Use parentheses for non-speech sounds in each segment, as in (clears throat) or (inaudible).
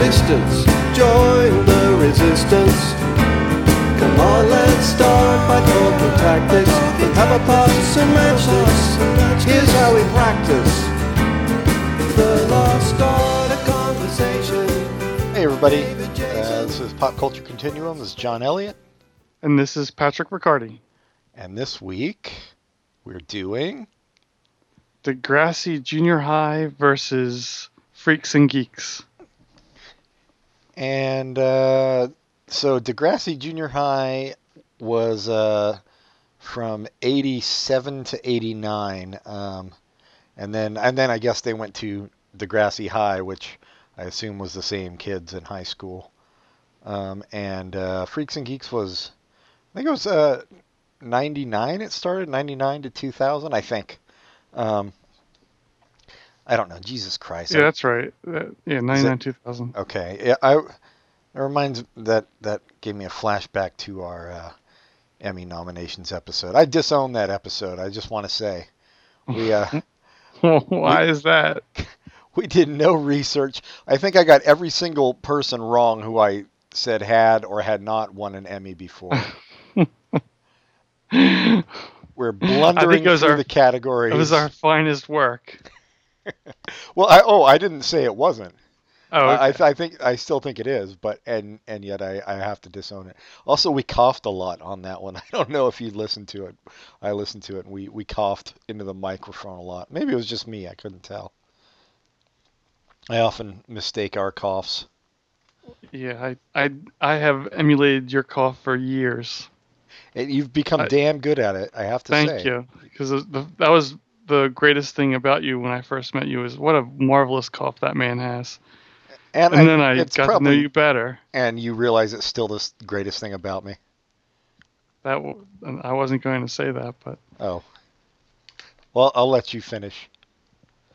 existence. Join the resistance. Come on, let's start by talking tactics. With have a pass and matches. Here's how we practice. The lost art of conversation. Hey everybody, uh, this is Pop Culture Continuum. This is John Elliott, And this is Patrick Riccardi. and this week we're doing Degrassi Junior High versus Freaks and Geeks. And uh, so Degrassi Junior High was uh, from '87 to '89, um, and then and then I guess they went to Degrassi High, which I assume was the same kids in high school. Um, and uh, Freaks and Geeks was, I think it was uh, 99 it started, 99 to 2000, I think. Um, I don't know. Jesus Christ. Yeah, I- that's right. That- yeah, 99 2000. Okay. Yeah, I. It reminds that that gave me a flashback to our uh, Emmy nominations episode. I disown that episode. I just want to say we uh, (laughs) Why is that? (laughs) we did no research. I think I got every single person wrong who I said had or had not won an Emmy before. (laughs) We're blundering through our- the categories. It was our finest work. Well, I, oh, I didn't say it wasn't. Oh, I, I, th- I think I still think it is, but and and yet I, I have to disown it. Also, we coughed a lot on that one. (laughs) I don't know if you listened to it. I listened to it, and we we coughed into the microphone a lot. Maybe it was just me. I couldn't tell. I often mistake our coughs. yeah, I, I I have emulated your cough for years. And you've become I- damn good at it. I have to Thank say. you, because that was the greatest thing about you when I first met you is what a marvelous cough that man has. And, And then I it's got to probably, know you better. and you realize it's still the greatest thing about me. That w- I wasn't going to say that, but Oh. Well, I'll let you finish.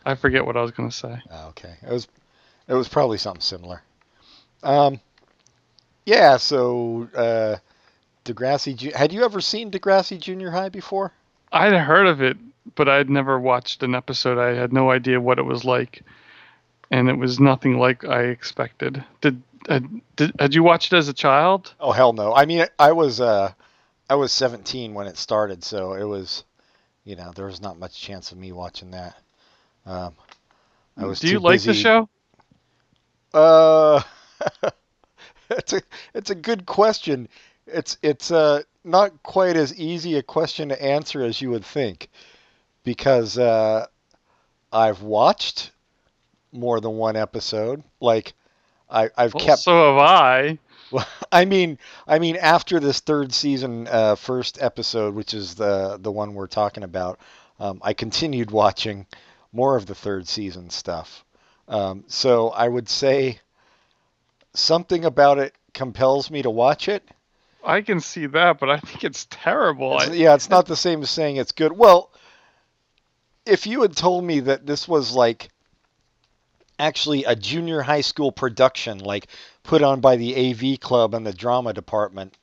I forget what I was going to say. Oh, okay. It was it was probably something similar. Um yeah, so uh Degrassi had you ever seen Degrassi Junior High before? I'd heard of it, but I'd never watched an episode. I had no idea what it was like, and it was nothing like I expected. Did had, did had you watched it as a child? Oh hell no. I mean I was uh I was 17 when it started, so it was you know, there was not much chance of me watching that. Um I was Do you like the show? Uh, (laughs) it's a it's a good question. It's it's uh not quite as easy a question to answer as you would think, because uh, I've watched more than one episode. Like I I've Well, kept. so have I. Well, (laughs) I mean, I mean, after this third season, uh, first episode, which is the the one we're talking about, um, I continued watching more of the third season stuff. Um, so I would say something about it compels me to watch it. I can see that, but I think it's terrible. It's- yeah, it's not the same as saying it's good. Well, if you had told me that this was like actually a junior high school production, like put on by the AV club and the drama department,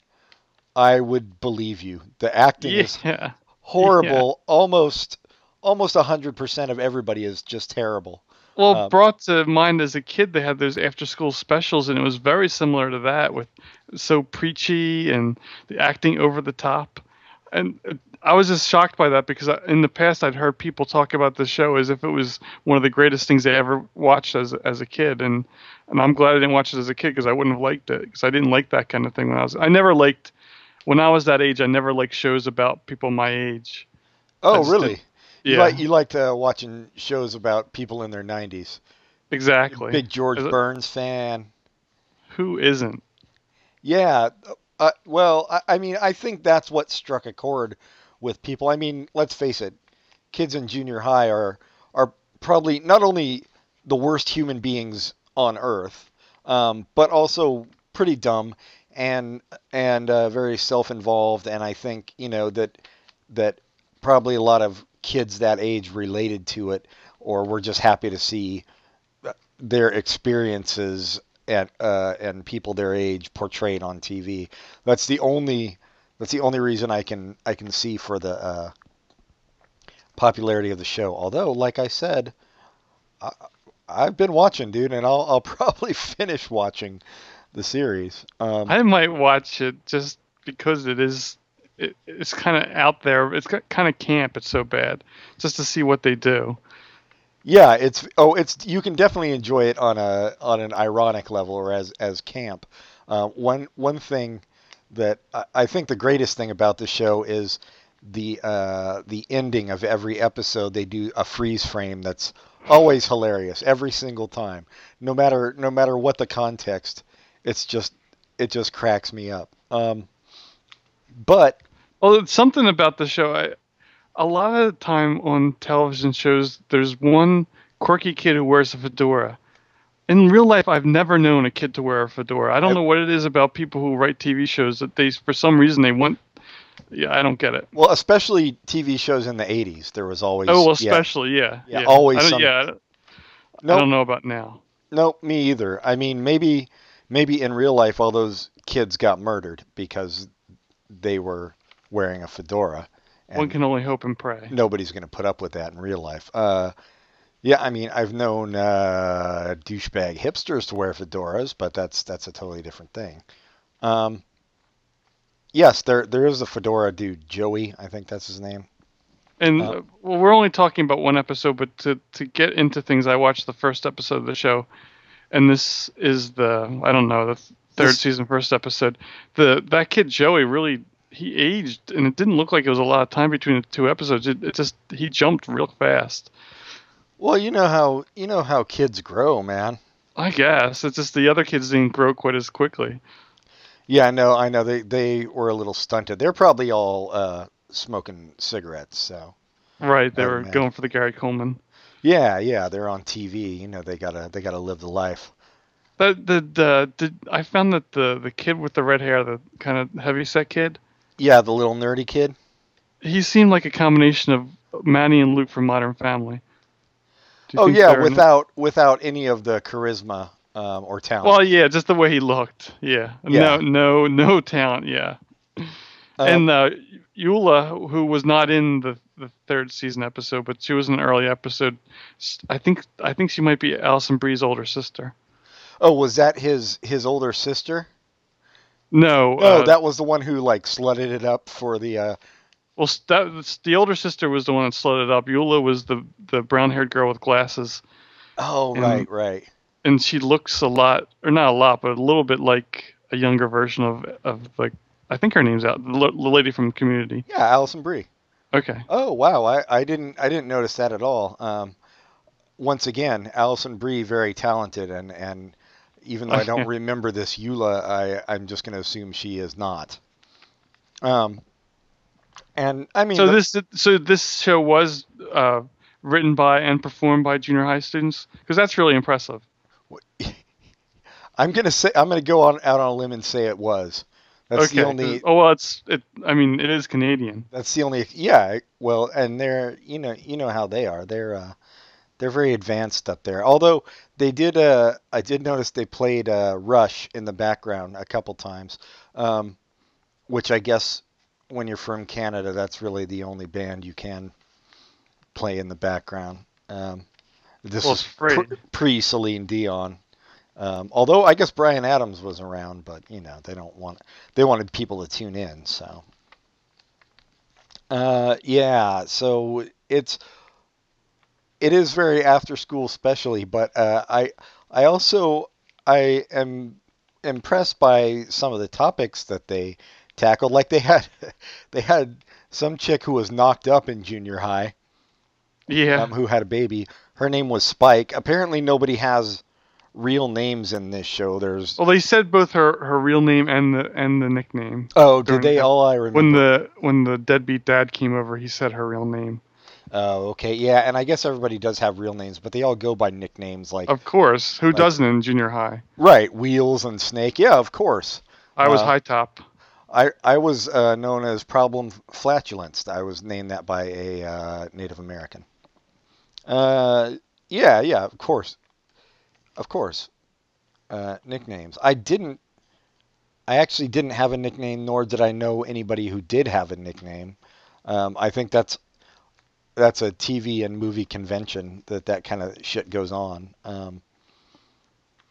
I would believe you. The acting is (laughs) yeah. horrible. Almost, almost hundred percent of everybody is just terrible. Well, Um, brought to mind as a kid, they had those after-school specials, and it was very similar to that, with so preachy and the acting over the top. And I was just shocked by that because I, in the past I'd heard people talk about the show as if it was one of the greatest things they ever watched as as a kid, and and I'm glad I didn't watch it as a kid because I wouldn't have liked it because I didn't like that kind of thing when I was. I never liked when I was that age. I never liked shows about people my age. Oh, really? You Yeah, like you liked uh, watching shows about people in their nineties. exactly. Big George it- Burns fan. Who isn't? Yeah. Uh, well, I, I mean, I think that's what struck a chord with people. I mean, let's face it, kids in junior high are are probably not only the worst human beings on earth, um, but also pretty dumb and and uh, very self-involved. And I think you know that that probably a lot of kids that age related to it, or were just happy to see their experiences and uh, and people their age portrayed on TV. That's the only that's the only reason I can I can see for the uh, popularity of the show. Although, like I said, I, I've been watching, dude, and I'll I'll (laughs) probably finish watching the series. Um, I might watch it just because it is. It, it's kind of out there. It's kind of camp. It's so bad, just to see what they do. Yeah, it's oh, it's you can definitely enjoy it on a on an ironic level or as as camp. Uh, one one thing that I, think the greatest thing about the show is the uh, the ending of every episode. They do a freeze frame that's always hilarious every single time, no matter no matter what the context. It's just it just cracks me up. Um, but Well, it's something about the show. I, a lot of the time on television shows, there's one quirky kid who wears a fedora. In real life, I've never known a kid to wear a fedora. I don't know what it is about people who write TV shows that they, for some reason, they want. Yeah, I don't get it. well, especially TV shows in the '80s, there was always Oh, well, yeah. especially, yeah. Yeah, always I don't, some- yeah, I don't- I don't know about now. Nope, me either. I mean, maybe maybe in real life all those kids got murdered because they were wearing a fedora. One can only hope and pray. nobody's going to put up with that in real life. Uh, yeah, I mean, I've known uh, douchebag hipsters to wear fedoras, but that's that's a totally different thing. Um, yes, there there is a fedora dude, Joey. I think that's his name. And Uh, uh, well, we're only talking about one episode, but to to get into things, I watched the first episode of the show, and this is the I don't know the third This- season first episode. The that kid Joey really he aged, and it didn't look like it was a lot of time between the two episodes. It, it just he jumped real fast. Well, you know how you know how kids grow, man. I guess it's just the other kids didn't grow quite as quickly. Yeah, no, I know they they were a little stunted. They're probably all uh, smoking cigarettes, so. Right, they Oh, were man. going for the Gary Coleman. Yeah, yeah, they're on TV. You know, they gotta they gotta live the life. But the the did I found that the the kid with the red hair, the kind of heavy set kid, Yeah, the little nerdy kid. he seemed like a combination of Manny and Luke from Modern Family. Oh yeah, without without any of the charisma um, or talent. Well, yeah, just the way he looked. Yeah. Yeah. No, no, no talent. Yeah. Um, and uh, Voula, who was not in the, the third season episode, but she was in an early episode. I think I think she might be Alison Brie's older sister. oh, was that his his older sister? No. Oh, uh, that was the one who like slutted it up for the. Uh, well, that, the older sister was the one that slid it up. Voula was the the brown haired girl with glasses, oh And- right, right. and she looks a lot, or not a lot, but a little bit like a younger version of of like I think her name's out the, l- the lady from Community. Yeah, Alison Brie. Okay. Oh wow, I, I didn't I didn't notice that at all. Um, once again, Alison Brie very talented, and and even though I don't (laughs) remember this Voula, I I'm just going to assume she is not. Um, and I mean, So the- this so this show was uh, written by and performed by junior high students because that's really impressive. (laughs) I'm gonna say I'm gonna go on out on a limb and say it was. That's okay. the only. Oh well, it's it. I mean, it is Canadian. That's the only. Yeah. Well, and they're you know you know how they are. They're uh, they're very advanced up there. Although they did. Uh, I did notice they played uh, Rush in the background a couple times, um, which I guess when you're from Canada, that's really the only band you can play in the background. Um, this Well, is pre- Celine Dion. Um, although I guess Bryan Adams was around, but you know they don't want they wanted people to tune in, so. Uh, yeah, so it's it is very after school specially, but uh, I I also I am impressed by some of the topics that they tackled. Like they had (laughs) they had some chick who was knocked up in junior high, Yeah. um, who had a baby. Her name was Spike. Apparently, nobody has real names in this show. There's well, they said both her her real name and the and the nickname. oh, did they the- all? I remember. When the when the deadbeat dad came over, he said her real name. Oh, okay, yeah, and I guess everybody does have real names, but they all go by nicknames like Of course, who Like- doesn't in junior high? right Wheels and Snake. Yeah, of course. I was Uh, high top. I I was uh, known as Problem Flatulence. I was named that by a uh, Native American. Uh, yeah, yeah, of course, of course. Uh, nicknames. I didn't. I actually didn't have a nickname, nor did I know anybody who did have a nickname. Um, I think that's that's a TV and movie convention that that kind of shit goes on. Um,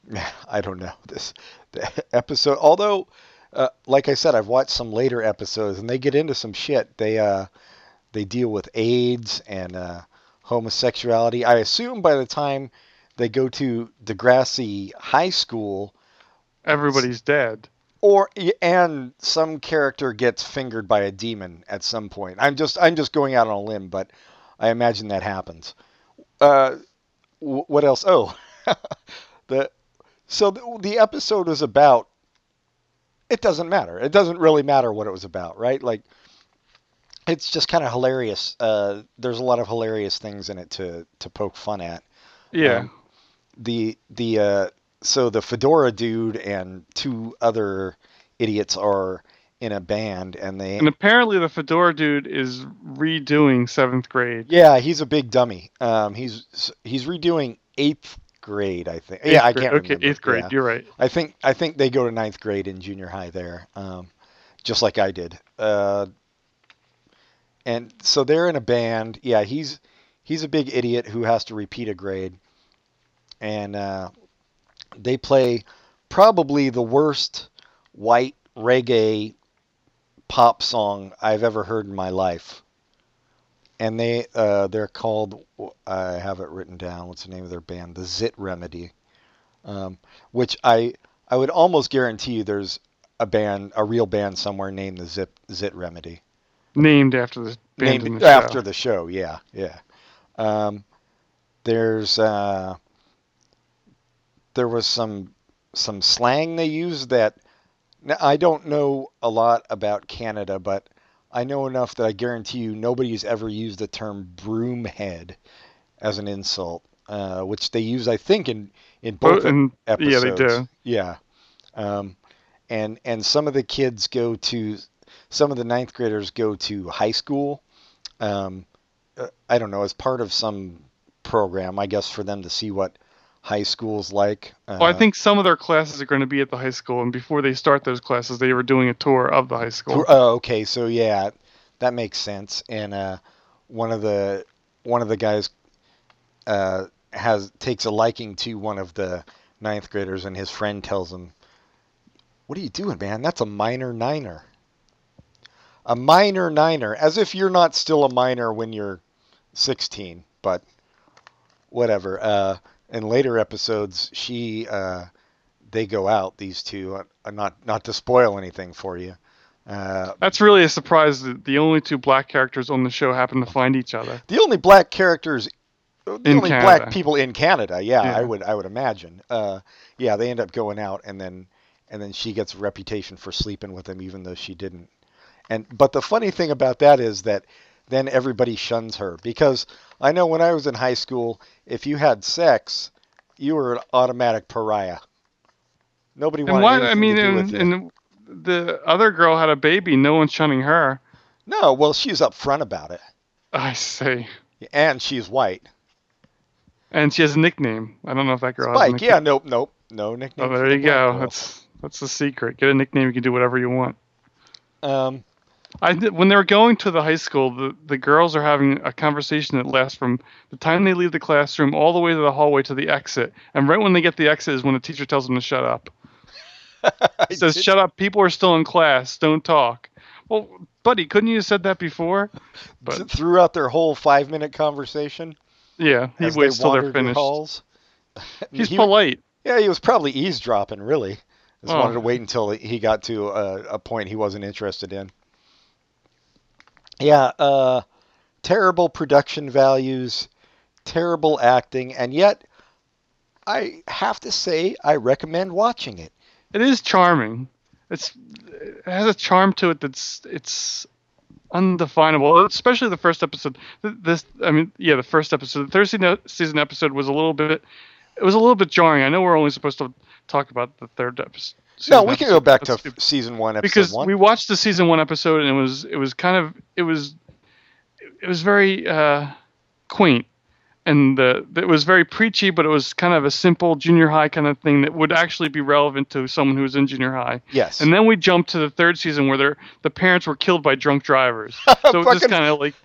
(laughs) I don't know this episode. Although, uh, like I said, I've watched some later episodes and they get into some shit. They uh, they deal with AIDS and uh, homosexuality. I assume by the time they go to Degrassi High School, Everybody's dead. or and some character gets fingered by a demon at some point. I'm just I'm just going out on a limb, but I imagine that happens. Uh, wh- what else? Oh, (laughs) the so the, the episode was about. It doesn't matter. It doesn't really matter what it was about, right? Like, it's just kind of hilarious. Uh, there's a lot of hilarious things in it to to poke fun at Yeah. Um, the the uh, so the fedora dude and two other idiots are in a band and they and apparently the fedora dude is redoing seventh grade. yeah he's a big dummy um he's he's redoing eighth grade i think yeah i can't Okay, remember. eighth grade. Yeah. You're right. i think i think they go to ninth grade in junior high there um just like i did uh and so they're in a band yeah he's he's a big idiot who has to repeat a grade and uh they play probably the worst white reggae pop song I've ever heard in my life. And they uh, they're called I have it written down. What's the name of their band? The Zit Remedy, um, which I I would almost guarantee you there's a band a real band somewhere named the Zip Zit Remedy Named after the band named the after show. the show. Yeah, yeah. Um, there's uh, there was some some slang they used that now, I don't know a lot about Canada, but I know enough that I guarantee you nobody's ever used the term broomhead as an insult, uh, which they use, I think, in in both Oh, and- episodes. yeah, they do. Yeah. Um, and and some of the kids go to some of the ninth graders go to high school. Um, uh, I don't know as part of some program, I guess, for them to see what high school's like. Uh, Well, I think some of their classes are going to be at the high school, and before they start those classes, they were doing a tour of the high school. Oh, okay. So yeah, that makes sense. And uh, one of the one of the guys uh, has takes a liking to one of the ninth graders, and his friend tells him, "What are you doing, man? That's a minor niner." A minor niner, as if you're not still a minor when you're 16, but whatever. Uh, in later episodes, she uh, they go out. These two, uh, not not to spoil anything for you. Uh, That's really a surprise that the only two black characters on the show happen to find each other. the only black characters, the In only Canada. black people in Canada. Yeah, Yeah. I would I would imagine. Uh, yeah, they end up going out, and then and then she gets a reputation for sleeping with him, even though she didn't. And but the funny thing about that is that then everybody shuns her because I know when I was in high school, if you had sex, you were an automatic pariah. Nobody And wanted why? anything I mean, to do and, with you. and the other girl had a baby. No one's shunning her. no, well, she's upfront about it, I see. and she's white. And she has a nickname. I don't know if that girl has a Spike, nickname. yeah, nope, nope, no nickname. Oh, there you go. girl. That's that's the secret. Get a nickname. You can do whatever you want. Um, I did, when they were going to the high school, the, the girls are having a conversation that lasts from the time they leave the classroom all the way to the hallway to the exit. And right when they get the exit is when the teacher tells them to shut up. (laughs) I says, did- "Shut up! People are still in class. Don't talk." Well, buddy, couldn't you have said that before? But (laughs) throughout their whole five-minute conversation. yeah, he waits till they're finished. halls. (laughs) He's He- polite. Yeah, he was probably eavesdropping. Really, just Oh. wanted to wait until he got to a, a point he wasn't interested in. Yeah, uh, terrible production values, terrible acting, and yet I have to say I recommend watching it. It is charming. It's it has a charm to it that's it's undefinable. Especially the first episode. This, I mean, yeah, the first episode. The third season episode was a little bit. It was a little bit jarring. I know we're only supposed to talk about the third episode. No, we can go back to f- season one, episode because one. we watched the season one episode and it was it was kind of it was it was very uh, quaint and uh, it was very preachy, but it was kind of a simple junior high kind of thing that would actually be relevant to someone who was in junior high. yes, And then we jumped to the third season where the parents were killed by drunk drivers. (laughs) So it just kind of like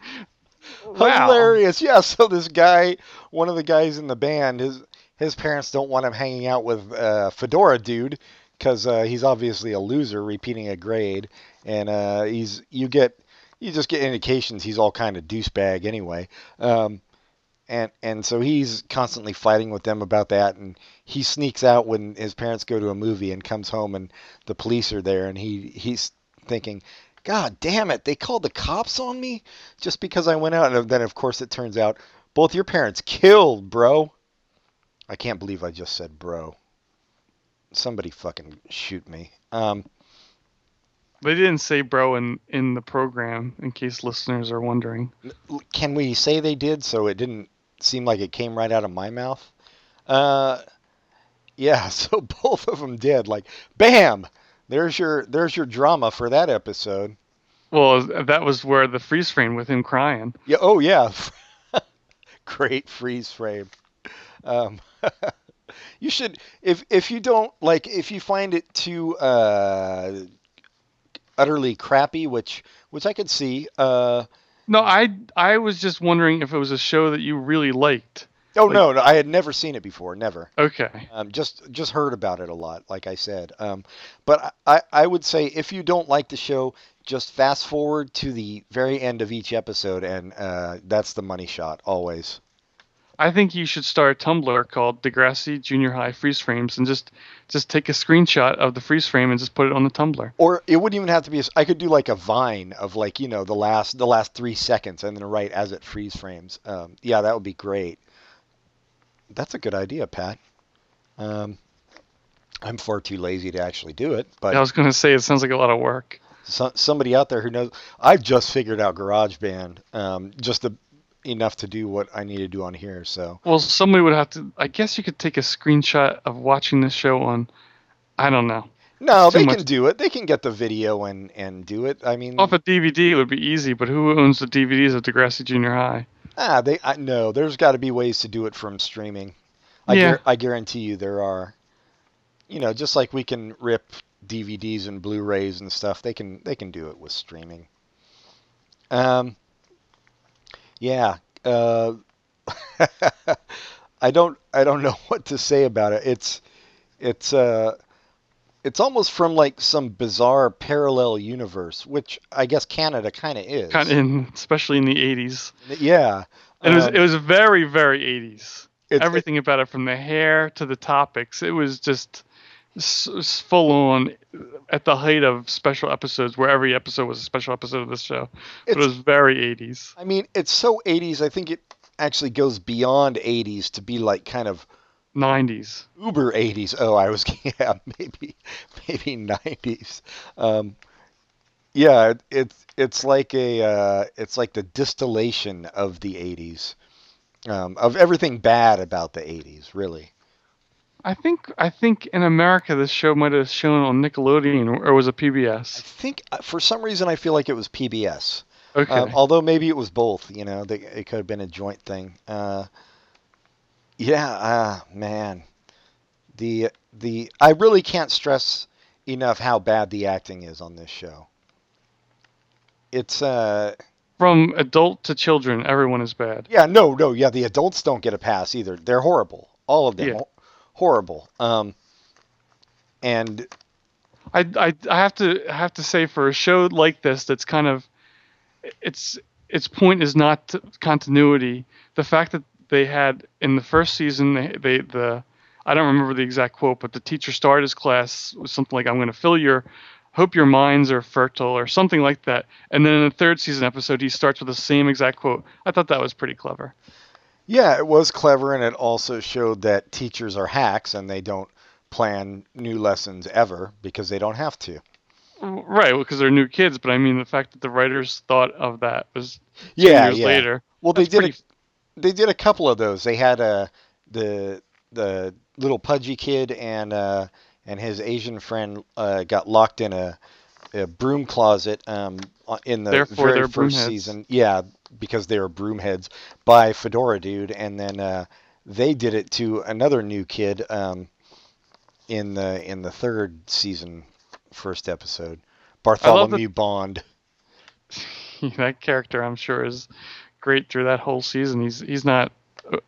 Wow. Hilarious. Yeah. (laughs) So this guy, one of the guys in the band, his his parents don't want him hanging out with uh, Fedora dude because uh, he's obviously a loser, repeating a grade, and uh, he's you get you just get indications he's all kind of douchebag anyway. Um, and and so he's constantly fighting with them about that and he sneaks out when his parents go to a movie and comes home and the police are there and he he's thinking god damn it they called the cops on me just because i went out. And then of course it turns out both your parents killed bro. I can't believe i just said bro somebody fucking shoot me. Um They didn't say bro in in the program, in case listeners are wondering. can we say they did so it didn't seem like it came right out of my mouth? Uh yeah (laughs) so both of them did. Like bam! There's your there's your drama for that episode. Well, that was where the freeze frame with him crying. yeah oh yeah. (laughs) Great freeze frame. Um (laughs) you should if if you don't like if you find it too uh utterly crappy which which i could see uh No, I I was just wondering if it was a show that you really liked. oh Like- no, no i had never seen it before never Okay. Um, just just heard about it a lot, like I said. Um, but I, I would say if you don't like the show, just fast forward to the very end of each episode, and uh, that's the money shot always. I think you should start a Tumblr called Degrassi Junior High Freeze Frames and just just take a screenshot of the freeze frame and just put it on the Tumblr. Or it wouldn't even have to be. a- I could do like a vine of like you know the last the last three seconds, and then right as it freeze frames. Um, yeah, that would be great. That's a good idea, Pat. Um, I'm far too lazy to actually do it, but I was going to say it sounds like a lot of work. so, somebody out there who knows. I've just figured out GarageBand, um, just the, enough to do what I need to do on here. So Well, somebody would have to. I guess you could take a screenshot of watching this show on. I don't know. no, they much. can do it. They can get the video and and do it. I mean, Off a DVD, it would be easy, but who owns the DVDs of Degrassi Junior High? ah, they I, no. There's got to be ways to do it from streaming. I Yeah. guar- I guarantee you there are. You know, just like we can rip DVDs and Blu-rays and stuff, they can they can do it with streaming. Um. Yeah. Uh, (laughs) I don't I don't know (laughs) what to say about it. It's it's uh it's almost from like some bizarre parallel universe, which I guess Canada kind of is. Kind of especially in the '80s. Yeah. And it was Um, it was very very '80s. it's- Everything about it, from the hair to the topics, it was just s- full on at the height of special episodes, where every episode was a special episode of this show. It was very '80s. I mean, it's so 80s. I think it actually goes beyond 80s to be like kind of '90s. uber 80s. Oh, I was (laughs) yeah, maybe maybe 90s. Um, yeah, it, it's it's like a uh, it's like the distillation of the 80s. Um, of everything bad about the 80s, really. I think I think in America this show might have shown on Nickelodeon or, was it PBS? I think uh, for some reason I feel like it was PBS. Okay. Um, although maybe it was both, you know, they, it could have been a joint thing. Uh, yeah, ah, man, the the I really can't stress enough how bad the acting is on this show. It's uh, From adult to children, everyone is bad. yeah, no, no, yeah, the adults don't get a pass either. They're horrible, all of them, Yeah. Ho- horrible. Um, and I, I, I have to have to say for a show like this that's kind of its its point is not continuity. The fact that they had in the first season they, they the I don't remember the exact quote, but the teacher started his class with something like "I'm going to fill your hope your minds are fertile" or something like that. And then in the third season episode, he starts with the same exact quote. I thought that was pretty clever. Yeah, it was clever, and it also showed that teachers are hacks and they don't plan new lessons ever because they don't have to. Right, because they're new kids, but I mean the fact that the writers thought of that was Yeah, years yeah. later. Well, they did. pretty- A, they did a couple of those. They had uh, the the little pudgy kid and uh, and his Asian friend uh, got locked in a, a broom closet um, in the Therefore, very first broomheads. season. Yeah, because they were broomheads by Fedora Dude, and then uh, they did it to another new kid um, in the in the third season, first episode. Bartholomew that- Bond. (laughs) that character I'm sure is great through that whole season. He's he's not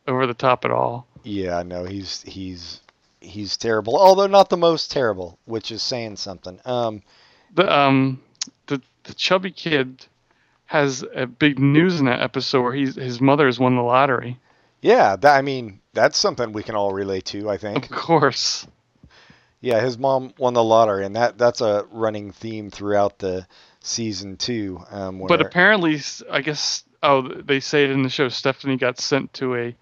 over the top at all. Yeah, no, he's he's he's terrible. Although not the most terrible, which is saying something. Um, The um the the chubby kid has a big news in that episode where he's his mother has won the lottery. yeah, that, I mean that's something we can all relate to. I think. Of course. Yeah, his mom won the lottery, and that that's a running theme throughout the season too. Um, But apparently, I guess oh they say it in the show. Stephanie got sent to a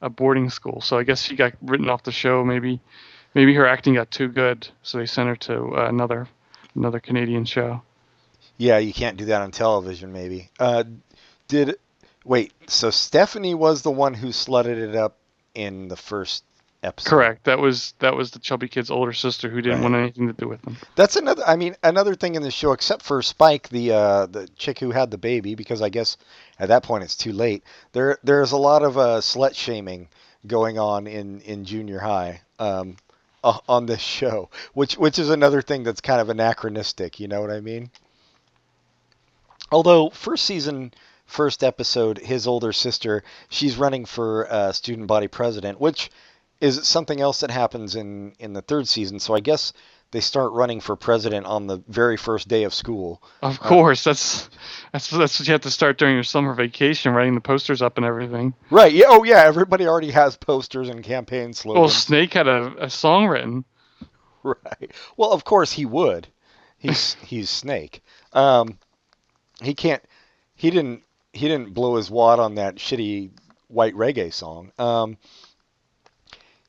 a boarding school, so I guess she got written off the show. Maybe maybe her acting got too good, so they sent her to uh, another another Canadian show. Yeah, you can't do that on television. Maybe. Uh, did wait? So Stephanie was the one who slutted it up in the first episode. Correct. That was that was the chubby kid's older sister who didn't Right. want anything to do with them. That's another. I mean, another thing in the show, except for Spike, the uh, the chick who had the baby, because I guess at that point it's too late. There, there's a lot of uh, slut shaming going on in in junior high um, uh, on this show, which which is another thing that's kind of anachronistic. You know what I mean? Although first season, first episode, his older sister, she's running for uh, student body president, which is something else that happens in in the third season. So I guess they start running for president on the very first day of school. Of course, that's that's that's what you have to start during your summer vacation, writing the posters up and everything. Right. Yeah. Oh, yeah. Everybody already has posters and campaign slogans. Well. Snake had a, a song written. (laughs) Right. Well, of course he would. He's he's Snake. Um, he can't. He didn't. He didn't blow his wad on that shitty white reggae song. Um,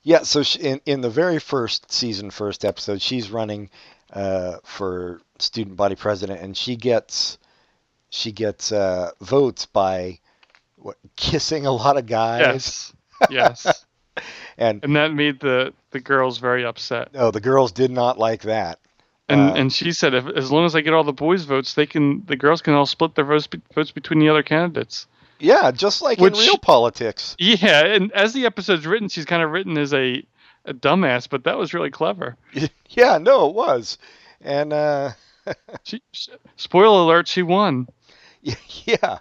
yeah. So she, in in the very first season, first episode, she's running uh, for student body president, and she gets she gets uh, votes by what, kissing a lot of guys. Yes, yes, (laughs) And and that made the the girls very upset. no, the girls did not like that. And Uh, and she said, if, as long as I get all the boys' votes, they can the girls can all split their votes be- votes between the other candidates. Yeah, just like Which- in real politics. Yeah, and as the episode's written, she's kind of written as a a dumbass, but that was really clever. (laughs) Yeah, no, it was. And uh (laughs) She, sh spoiler alert, she won, (laughs) yeah.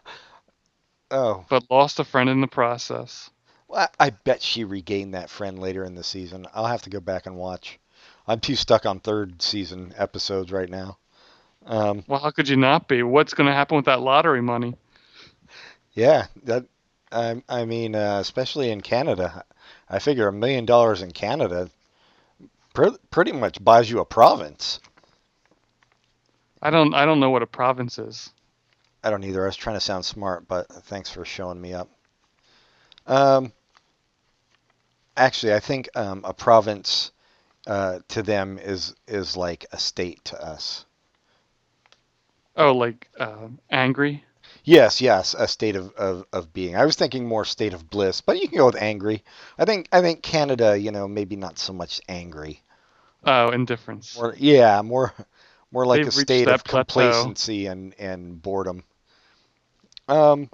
Oh, but lost a friend in the process. well, I bet she regained that friend later in the season. I'll have to go back and watch. I'm too stuck on third season episodes right now. Um, Well, how could you not be? What's going to happen with that lottery money? yeah, that I, I mean, uh, especially in Canada, I figure a million dollars in Canada pr- pretty much buys you a province. I don't I don't know what a province is. I don't either. I was trying to sound smart, but thanks for showing me up. Um, actually, I think um, a province uh, to them is is like a state to us. Oh, like uh, angry. Yes, yes, a state of, of, of being. I was thinking more state of bliss, but you can go with angry. I think I think Canada, you know, maybe not so much angry. Oh, indifference. More, yeah, more more like They've a state of plateau. complacency and and boredom. Um.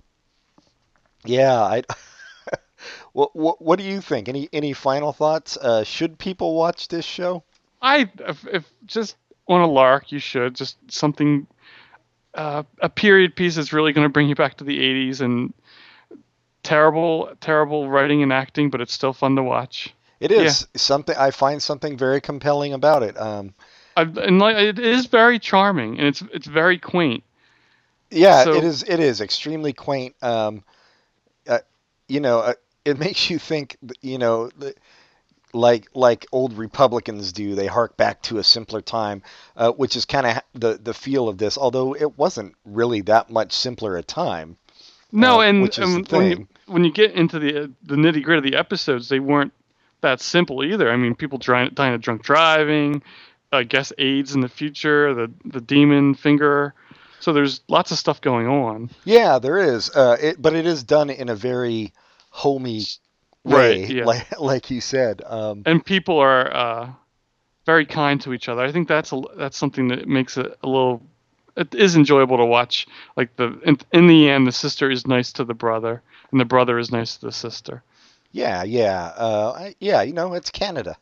Yeah, I. what, what what do you think? Any any final thoughts? Uh, should people watch this show? I if, if just on a lark, you should just something. Uh, a period piece that's really going to bring you back to the 80s and terrible terrible writing and acting but it's still fun to watch It is something I find something very compelling about it. Um, I, and like, it is very charming and it's it's very quaint yeah, So- it is. It is extremely quaint. Um, uh, you know, uh, it makes you think. You know, like like old Republicans do. They hark back to a simpler time, uh, which is kind of the the feel of this. Although it wasn't really that much simpler a time. no Uh, and, which is the and when you when you get into the the nitty gritty of the episodes they weren't that simple either i mean people dying, dying of drunk driving i guess aids in the future the the demon finger so there's lots of stuff going on Yeah, there is. Uh, it, but it is done in a very homey way, Right, yeah. like (laughs) like you said. Um, and people are uh, very kind to each other. I think that's a, that's something that makes it a little. It is enjoyable to watch. Like the in, in the end, the sister is nice to the brother, and the brother is nice to the sister. Yeah, yeah, uh, I, yeah. You know, it's Canada.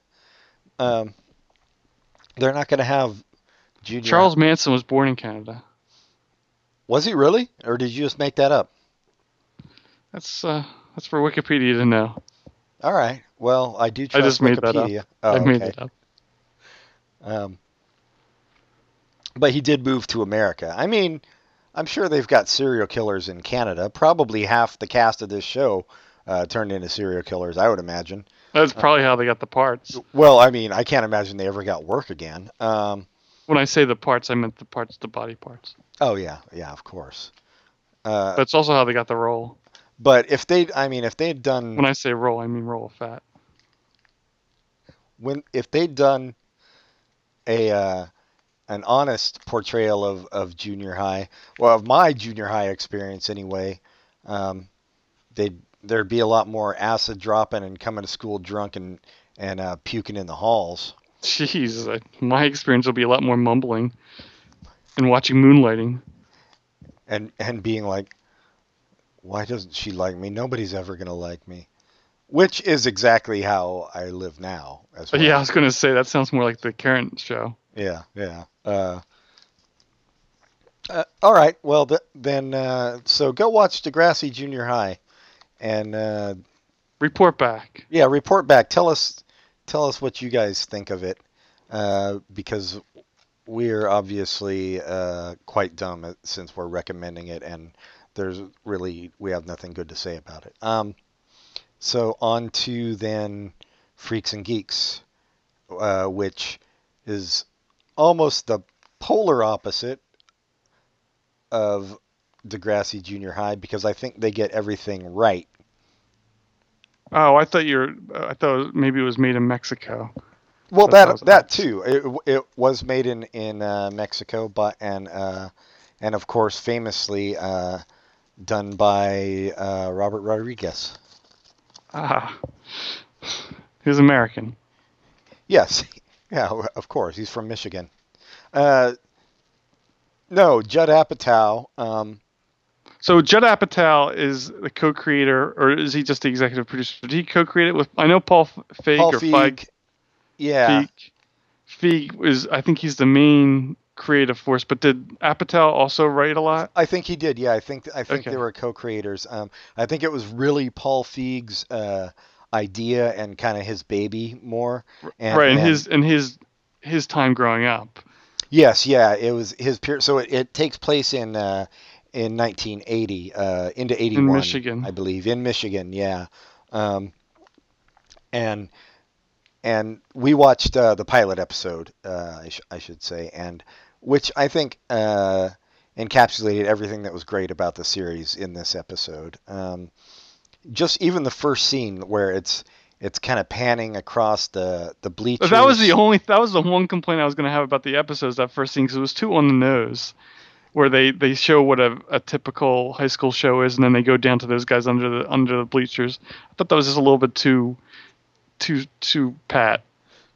Um, they're not going to have junior. Charles Manson was born in Canada. was he really, or did you just make that up? That's uh, that's for Wikipedia to know. All right. Well, I do trust just made that up. Wikipedia. Oh, I made it up. Um, but he did move to America. I mean, I'm sure they've got serial killers in Canada. Probably half the cast of this show uh, turned into serial killers, I would imagine. That's probably how they got the parts. Well, I mean, I can't imagine they ever got work again. Um, When I say the parts, I meant the parts, the body parts. oh yeah, yeah, of course. Uh, That's also how they got the roll. But if they, I mean, if they'd done When I say roll, I mean roll of fat. when if they'd done a uh, an honest portrayal of, of junior high, well, of my junior high experience anyway, um, they'd there'd be a lot more acid dropping and coming to school drunk and and uh, puking in the halls. Jeez, I, my experience will be a lot more mumbling and watching moonlighting. and and being like, why doesn't she like me? Nobody's ever gonna like me. Which is exactly how I live now. As well. (laughs) yeah, I was gonna say that sounds more like the current show. yeah, yeah. Uh, uh, all right. Well, th- then, uh, so go watch Degrassi Junior High, and uh, Report back. yeah, report back. Tell us, tell us what you guys think of it, uh, because we're obviously uh, quite dumb since we're recommending it, and there's really we have nothing good to say about it. Um, so on to then Freaks and Geeks, uh, which is almost the polar opposite of Degrassi Junior High because I think they get everything right. Oh, I thought you were. I thought maybe it was made in Mexico. Well, That's that that too. It, it was made in in uh, Mexico, but and uh, and of course famously uh, done by uh, Robert Rodriguez. Ah, he's American. Yes, (laughs) yeah, of course he's from Michigan. Uh, no, Judd Apatow. Um, So Judd Apatow is the co-creator, or is he just the executive producer? Did he co-create it with? I know Paul Feig Paul or Feig. Feig. Yeah, Feig. Feig is. I think he's the main creative force. But did Apatow also write a lot? I think he did. Yeah, I think I think Okay. they were co-creators. Um, I think it was really Paul Feig's uh, idea and kind of his baby more. And, right, and and- his and his his time growing up. Yes, yeah, it was his peer. So it, it takes place in uh, in 1980 uh, into 81, Michigan. I believe, in Michigan. Yeah, um, and and we watched uh, the pilot episode, uh, I, sh- I should say, and which I think uh, encapsulated everything that was great about the series in this episode. Um, just even the first scene where it's it's kind of panning across the the bleachers. That was the only. That was the one complaint I was going to have about the episodes. That first scene because it was too on the nose, where they they show what a, a typical high school show is, and then they go down to those guys under the under the bleachers. I thought that was just a little bit too, too too pat.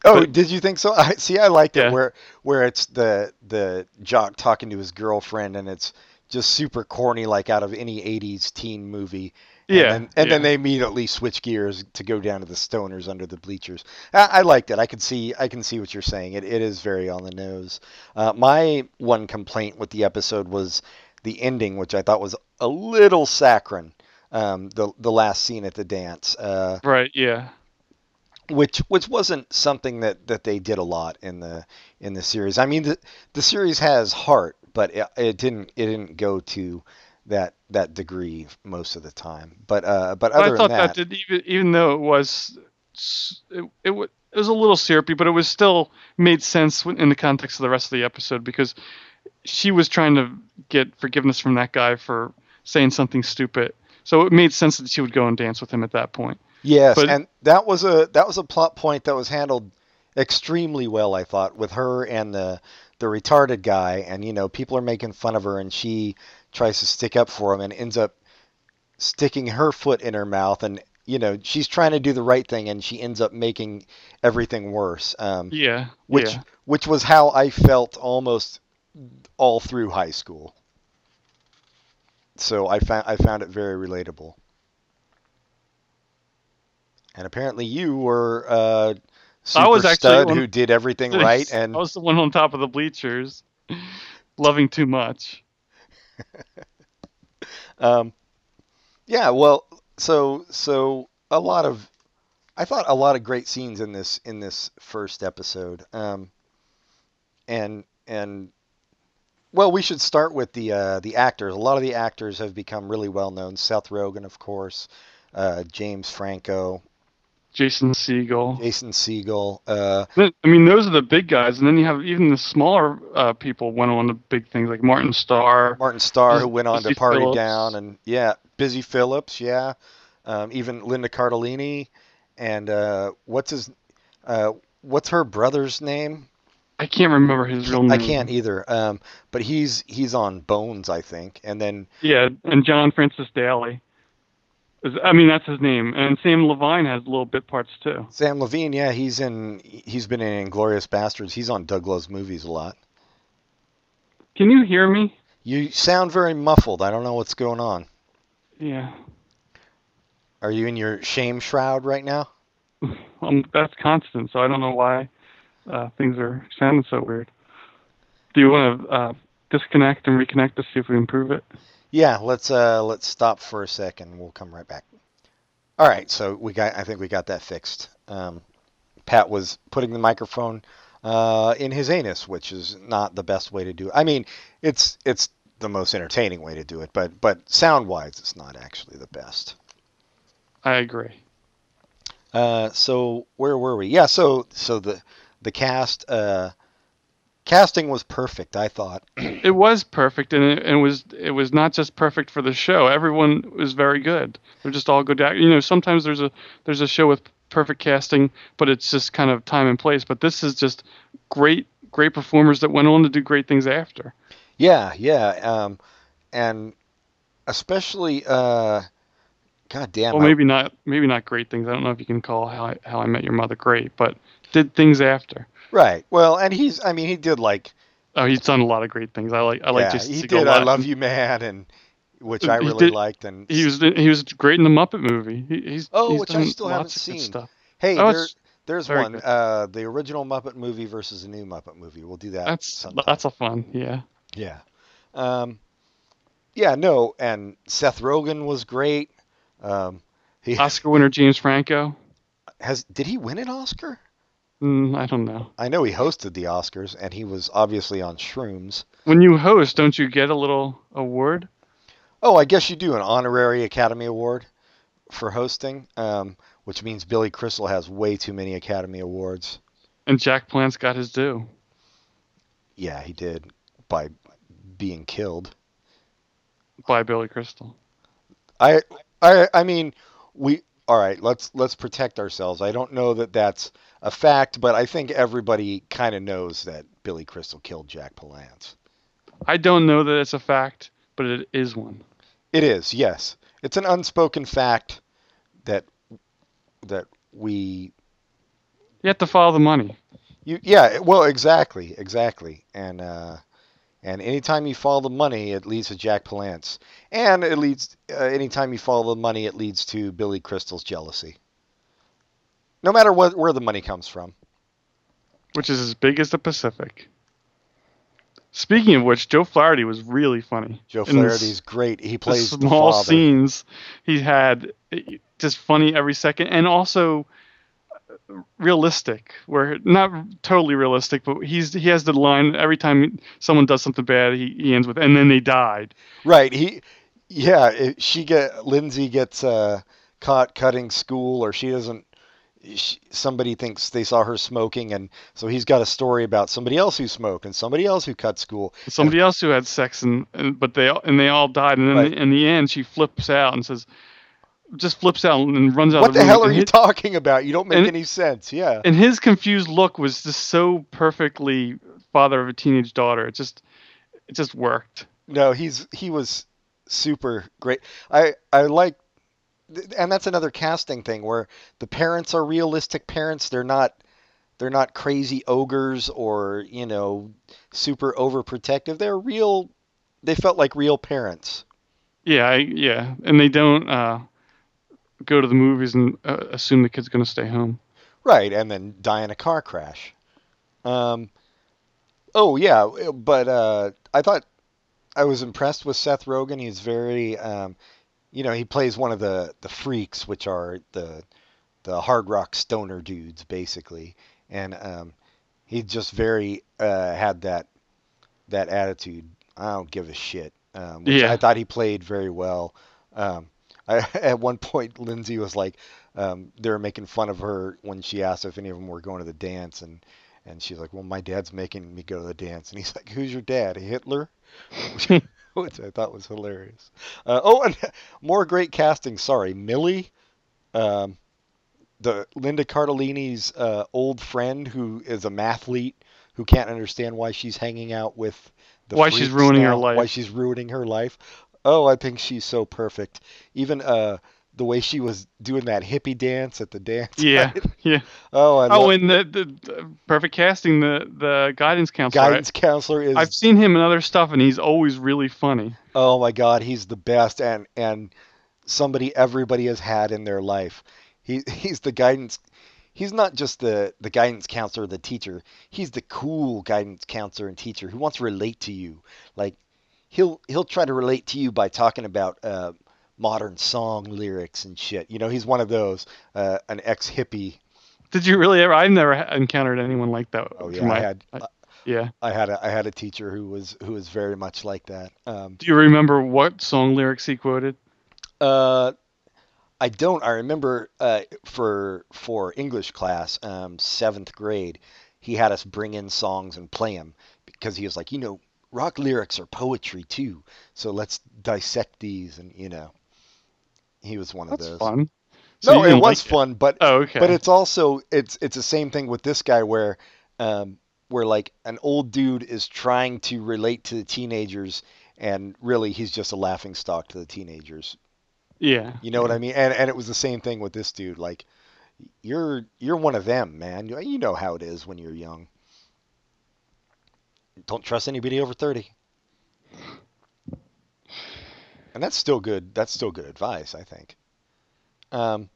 Oh, But- did you think so? I see. I liked Yeah. it where where it's the the jock talking to his girlfriend, and it's just super corny, like out of any '80s teen movie. And Yeah, then, and then they immediately switch gears to go down to the stoners under the bleachers. I, I liked it. I could see. I can see what you're saying. It it is very on the nose. Uh, my one complaint with the episode was the ending, which I thought was a little saccharine. Um, the the last scene at the dance. Uh, Right? Yeah. Which which wasn't something that, that they did a lot in the in the series. I mean, the the series has heart, but it, it didn't it didn't go to that that degree most of the time. But uh, but other I thought than that, that, did even even though it was it it, it was a little syrupy, but it was still made sense in the context of the rest of the episode because she was trying to get forgiveness from that guy for saying something stupid. So it made sense that she would go and dance with him at that point. Yes, but- and that was a that was a plot point that was handled extremely well. I thought with her and the the retarded guy, and you know people are making fun of her, and she tries to stick up for him and ends up sticking her foot in her mouth and you know she's trying to do the right thing and she ends up making everything worse um, Yeah. which yeah. which was how I felt almost all through high school so I found I found it very relatable and apparently you were uh super I was stud who did everything (laughs) right and I was the one on top of the bleachers, (laughs) loving too much. (laughs) Um, Yeah, well, so so a lot of I thought a lot of great scenes in this in this first episode. Um, and and well, we should start with the uh, the actors. A lot of the actors have become really well known. Seth Rogen, of course, uh, James Franco, Jason Segel. Jason Segel. Uh, I mean, those are the big guys, and then you have even the smaller uh, people went on to big things like Martin Starr. Martin Starr, Busy- who went on to Party Phillips. Down, and yeah, Busy Phillips, yeah, um, even Linda Cardellini, and uh, what's his, uh, what's her brother's name? I can't remember his real name. I can't either. Um, but he's he's on Bones, I think, and then Yeah, and John Francis Daley. I mean, that's his name. And Samm Levine has little bit parts too. Samm Levine, yeah, he's in he's been in Inglourious Basterds. He's on Doug Love's movies a lot. Can you hear me? You sound very muffled. I don't know what's going on. Yeah. Are you in your shame shroud right now? (laughs) Um, that's constant, so I don't know why uh, things are sounding so weird. Do you want to uh, disconnect and reconnect to see if we improve it? Yeah, let's uh let's stop for a second. We'll come right back. All right, so we got I think we got that fixed. Um, Pat was putting the microphone uh, in his anus, which is not the best way to do it. I mean, it's it's the most entertaining way to do it, but but sound wise, it's not actually the best. I agree. Uh, so where were we? Yeah, so so the the cast uh, casting was perfect. I thought. (clears throat) It was perfect, and it, and it was it was not just perfect for the show. Everyone was very good. They're just all good. You know, sometimes there's a there's a show with perfect casting, but it's just kind of time and place. But this is just great great performers that went on to do great things after. Yeah, yeah, um, and especially, uh, God damn, Well, I- maybe not maybe not great things. I don't know if you can call how I, how I Met Your Mother great, but did things after. Right. Well, and he's, I mean, he did like, Oh, he's done a lot of great things. I like I like yeah, Jason he Segel did. I love you, man, and which I really did- liked. And He was he was great in the Muppet movie. He, he's Oh, he's which I still haven't lots of good seen. Stuff. hey, oh, there, there's one uh, the original Muppet movie versus the new Muppet movie. We'll do that. That's sometime. that's a fun. Yeah. Yeah. Um, yeah, no, and Seth Rogen was great. Um, he Oscar winner James Franco. has did he win an Oscar? Mm, I don't know. I know he hosted the Oscars and he was obviously on shrooms. When you host, don't you get a little award? Oh, I guess you do an honorary Academy Award for hosting, um, which means Billy Crystal has way too many Academy Awards. And Jack Palance's got his due. Yeah, he did by being killed. by Billy Crystal. I I I mean, we all right, let's let's protect ourselves. I don't know that that's a fact, but I think everybody kind of knows that Billy Crystal killed Jack Palance. I don't know that it's a fact, but it is one. It is, yes. It's an unspoken fact that that we You have to follow the money. you yeah, well, exactly, exactly. And uh and anytime you follow the money, it leads to Jack Palance. And it leads uh, anytime you follow the money, it leads to Billy Crystal's jealousy. No matter what where the money comes from. which is as big as the Pacific. Speaking of which, Joe Flaherty was really funny. Joe In the s- Flaherty's great. He plays the, small scenes he had, eh, just funny every second, and also uh, realistic. Where not totally realistic, but he's he has the line every time someone does something bad, he, he ends with, "And then they died." Right. He, yeah. It, she get Lindsay gets uh, caught cutting school, or she doesn't. She, somebody thinks they saw her smoking, and so he's got a story about somebody else who smoked and somebody else who cut school. Somebody else who had sex, and, and but they all, and they all died, and then Right. in the end, she flips out and says, just flips out and runs out. What of the room, hell are and you his- talking about? You don't make and- any sense. Yeah. and his confused look was just so perfectly father of a teenage daughter. It just it just worked. No, he's he was super great. I I like, and that's another casting thing where the parents are realistic parents. They're not they're not crazy ogres or you know super overprotective. They're real. They felt like real parents. Yeah, I, yeah, and they don't uh, go to the movies and uh, assume the kid's going to stay home. Right, and then die in a car crash. Um, oh yeah, but uh, I thought I was impressed with Seth Rogen. He's very, um, you know, he plays one of the the freaks, which are the the hard rock stoner dudes, basically, and um, he just very uh, had that that attitude. I don't give a shit. Um, which Yeah. I thought he played very well. Um, (laughs) I, at one point, Lindsay was like, um, they were making fun of her when she asked if any of them were going to the dance, and and she's like, well, my dad's making me go to the dance, and he's like, who's your dad, Hitler? (laughs) Which I thought was hilarious. Uh, oh, and (laughs) more great casting. Sorry, Millie, um, the Linda Cardellini's uh, old friend who is a mathlete who can't understand why she's hanging out with the Why she's ruining her life. Why she's ruining her life. Oh, I think she's so perfect. Even uh, the way she was doing that hippie dance at the dance. Yeah, night. (laughs) yeah. (laughs) Oh, I Oh, and the, the, the perfect casting, the the guidance counselor. I- guidance counselor is I've seen him in other stuff, and he's always really funny. Oh my God, he's the best, and and somebody everybody has had in their life. He (laughs) he's the guidance. He's not just the the guidance counselor, the teacher. He's the cool guidance counselor and teacher who wants to relate to you. Like he'll he'll try to relate to you by talking about uh, modern song lyrics and shit. You know, he's one of those uh, an ex hippie. Did you really ever? I've never encountered anyone like that. Oh yeah, I had I- yeah. I had a I had a teacher who was who was very much like that. Um, Do you remember what song lyrics he quoted? Uh, I don't. I remember uh, for for English class, um, seventh grade, he had us bring in songs and play them because he was like, you know, rock lyrics are poetry too. So let's dissect these, and you know, he was one of That's those. fun. So No, it didn't was like fun, but Oh, okay. but it's also it's it's the same thing with this guy where um, where like an old dude is trying to relate to the teenagers, and really he's just a laughing stock to the teenagers. yeah. You know what I mean? And and it was the same thing with this dude. Like, you're you're one of them, man. You you know how it is when you're young. Don't trust anybody over thirty. And that's still good. That's still good advice, I think. Um.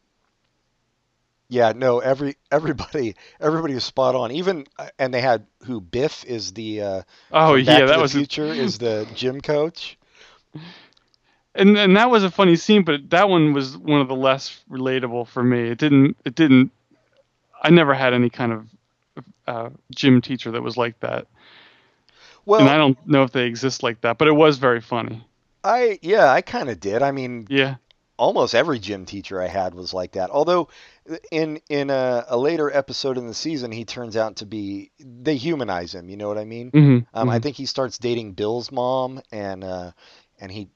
Yeah, no. Every everybody everybody was spot on. Even uh, and they had who Biff is the uh, Oh yeah, that the was. A, future is the gym coach. and and that was a funny scene, but that one was one of the less relatable for me. It didn't. It didn't. I never had any kind of uh, gym teacher that was like that, Well, and I don't know if they exist like that. But it was very funny. I yeah, I kind of did. I mean, Yeah. almost every gym teacher I had was like that. Although in in a, a later episode in the season, he turns out to be they humanize him. You know what I mean? hmm Um, I think he starts dating Bill's mom, and uh, and he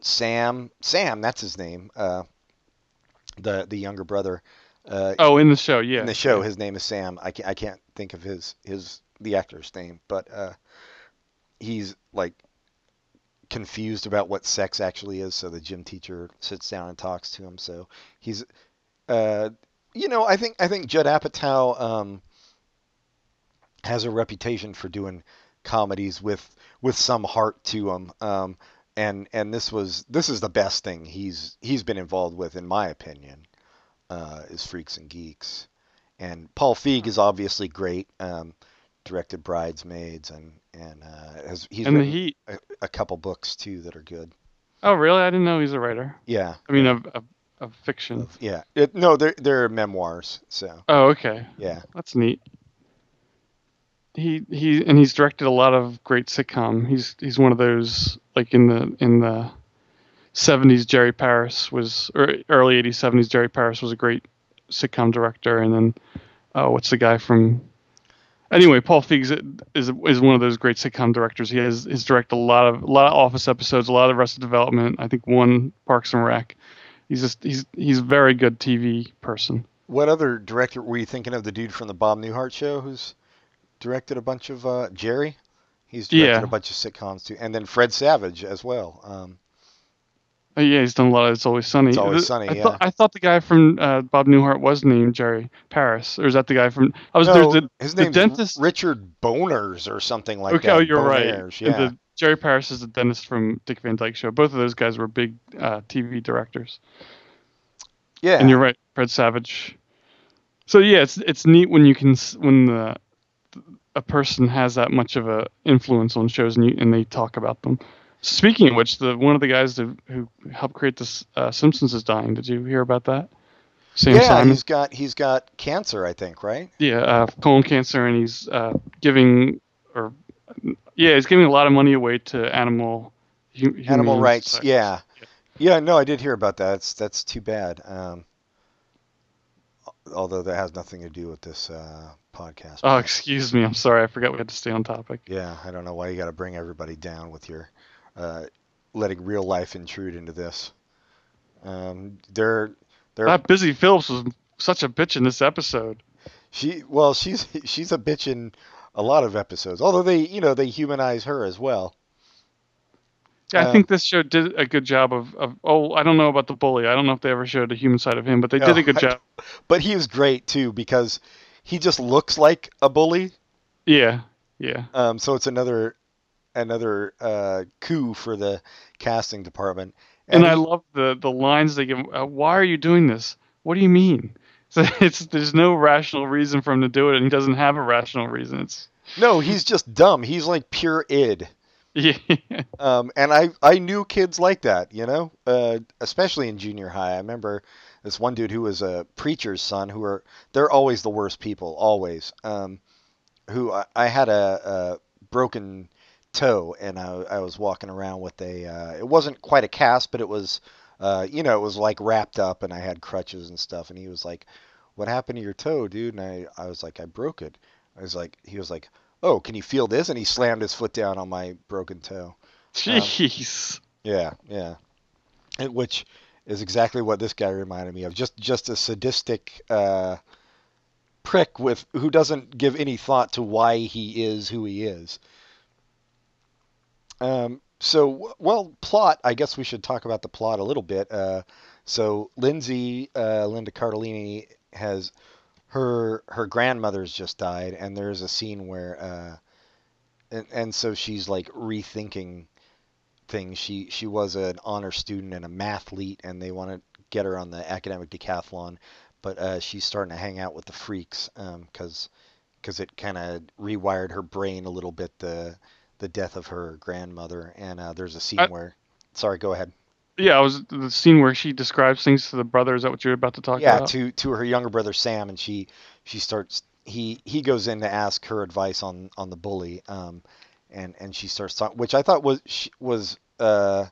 Sam Sam that's his name. Uh, the the younger brother. Uh, Oh, in the show, yeah. in the show, his name is Sam. I can't, I can't think of his his the actor's name, but uh, he's like confused about what sex actually is. So the gym teacher sits down and talks to him. So he's, uh, you know, I think I think Judd Apatow um, has a reputation for doing comedies with with some heart to them. Um, and and this was this is the best thing he's he's been involved with, in my opinion uh, is Freaks and Geeks. And Paul Feig is obviously great. Um, directed Bridesmaids and and uh, has he's and the Heat. a, a couple books too that are good. Oh, really? I didn't know he's a writer. Yeah, I mean, of of, of fiction. yeah. It, no, they're they're memoirs. So Oh, okay. yeah, That's neat. He he and he's directed a lot of great sitcom. He's he's one of those like in the in the 70s Jerry Paris was or early 80s 70s Jerry Paris was a great sitcom director and then oh what's the guy from Anyway, Paul Feig is is one of those great sitcom directors. He has he's directed a lot of a lot of Office episodes, a lot of Arrested Development. I think one Parks and Rec. He's just he's he's a very good TV person. What other director were you thinking of? The dude from the Bob Newhart show who's directed a bunch of uh, Jerry. He's directed Yeah. a bunch of sitcoms too, and then Fred Savage as well. Um, Oh, yeah, he's done a lot of It's Always Sunny. It's Always Sunny, I yeah. Thought, I thought the guy from uh, Bob Newhart was named Jerry Paris, or is that the guy from? I was no, there's the, his the name's dentist. Richard Bonerz or something like okay, that. oh, you're right. Yeah, the, Jerry Paris is the dentist from Dick Van Dyke Show. Both of those guys were big uh, TV directors. yeah. And you're right, Fred Savage. So yeah, it's it's neat when you can when the a person has that much of a influence on shows and you, and they talk about them. Speaking of which, the one of the guys that, who helped create this uh, Simpsons is dying. Did you hear about that? Sam yeah, Simon. he's got he's got cancer, I think, right? Yeah, uh, colon cancer, and he's uh, giving or yeah, he's giving a lot of money away to animal hu- Animal rights. society. Yeah. Yeah, no, I did hear about that. That's that's too bad. Um, although that has nothing to do with this uh, podcast. Oh, excuse me. I'm sorry. I forgot we had to stay on topic. Yeah, I don't know why you got to bring everybody down with your uh, letting real life intrude into this. Um, they're they're That Busy Phillips was such a bitch in this episode. she well she's (laughs) she's a bitch in a lot of episodes. Although they you know they humanize her as well. Yeah, I Uh, think this show did a good job of, of. Oh, I don't know about the bully. I don't know if they ever showed the human side of him, but they did Oh, a good I- job. (laughs) But he was great too because he just looks like a bully. Yeah, yeah. Um, so it's another another uh, coup for the casting department. And I he- love the the lines they give. Uh, Why are you doing this? What do you mean? (laughs) So it's there's no rational reason for him to do it, and he doesn't have a rational reason. It's no, he's just dumb. He's like pure id. (laughs) yeah, Um, and I I knew kids like that, you know, uh, especially in junior high. I remember this one dude who was a preacher's son. Who are they're always the worst people, always. Um, who I, I had a, a broken toe, and I, I was walking around with a. Uh, it wasn't quite a cast, but it was, uh, you know, it was like wrapped up, and I had crutches and stuff. And he was like, "What happened to your toe, dude?" And I I was like, "I broke it." I was like, he was like, "Oh, can you feel this?" And he slammed his foot down on my broken toe. jeez. Yeah, yeah. And- Which is exactly what this guy reminded me of. Just just a sadistic uh, prick with who doesn't give any thought to why he is who he is. Um, so, well, plot. I guess we should talk about the plot a little bit. Uh, so, Lindsay, uh, Linda Cardellini, has her her grandmother's just died, and there's a scene where, uh, and, and so she's like rethinking things. She she was an honor student and a mathlete, and they want to get her on the academic decathlon, but uh, she's starting to hang out with the freaks because because it kind of rewired her brain a little bit. The the death of her grandmother, and uh, there's a scene I- where. Sorry, go ahead. Yeah, I was the scene where she describes things to the brother. Is that what you're about to talk yeah, about? to to her younger brother Sam, and she she starts he he goes in to ask her advice on on the bully, um, and and she starts talking, which I thought was was uh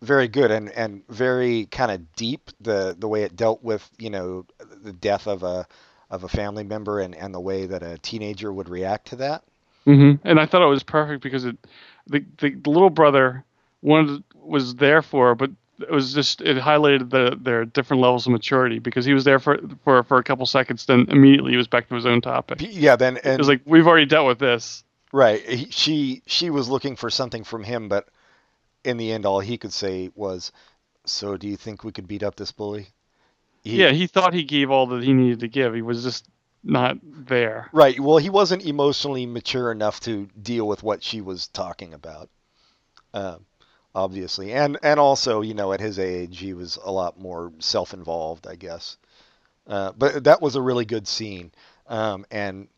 very good and and very kind of deep the the way it dealt with you know the death of a of a family member and and the way that a teenager would react to that. Hmm And I thought it was perfect because it, the, the little brother wanted was there for, her, but it was just it highlighted the their different levels of maturity because he was there for for for a couple seconds, then immediately he was back to his own topic. Yeah, then It was like we've already dealt with this. Right. He, she she was looking for something from him, but in the end, all he could say was, "So, do you think we could beat up this bully?" He- yeah, he thought he gave all that he needed to give. He was just not there. Right. Well, he wasn't emotionally mature enough to deal with what she was talking about. Um, obviously, and and also, you know, at his age, he was a lot more self-involved, I guess. Uh, but that was a really good scene. Um, and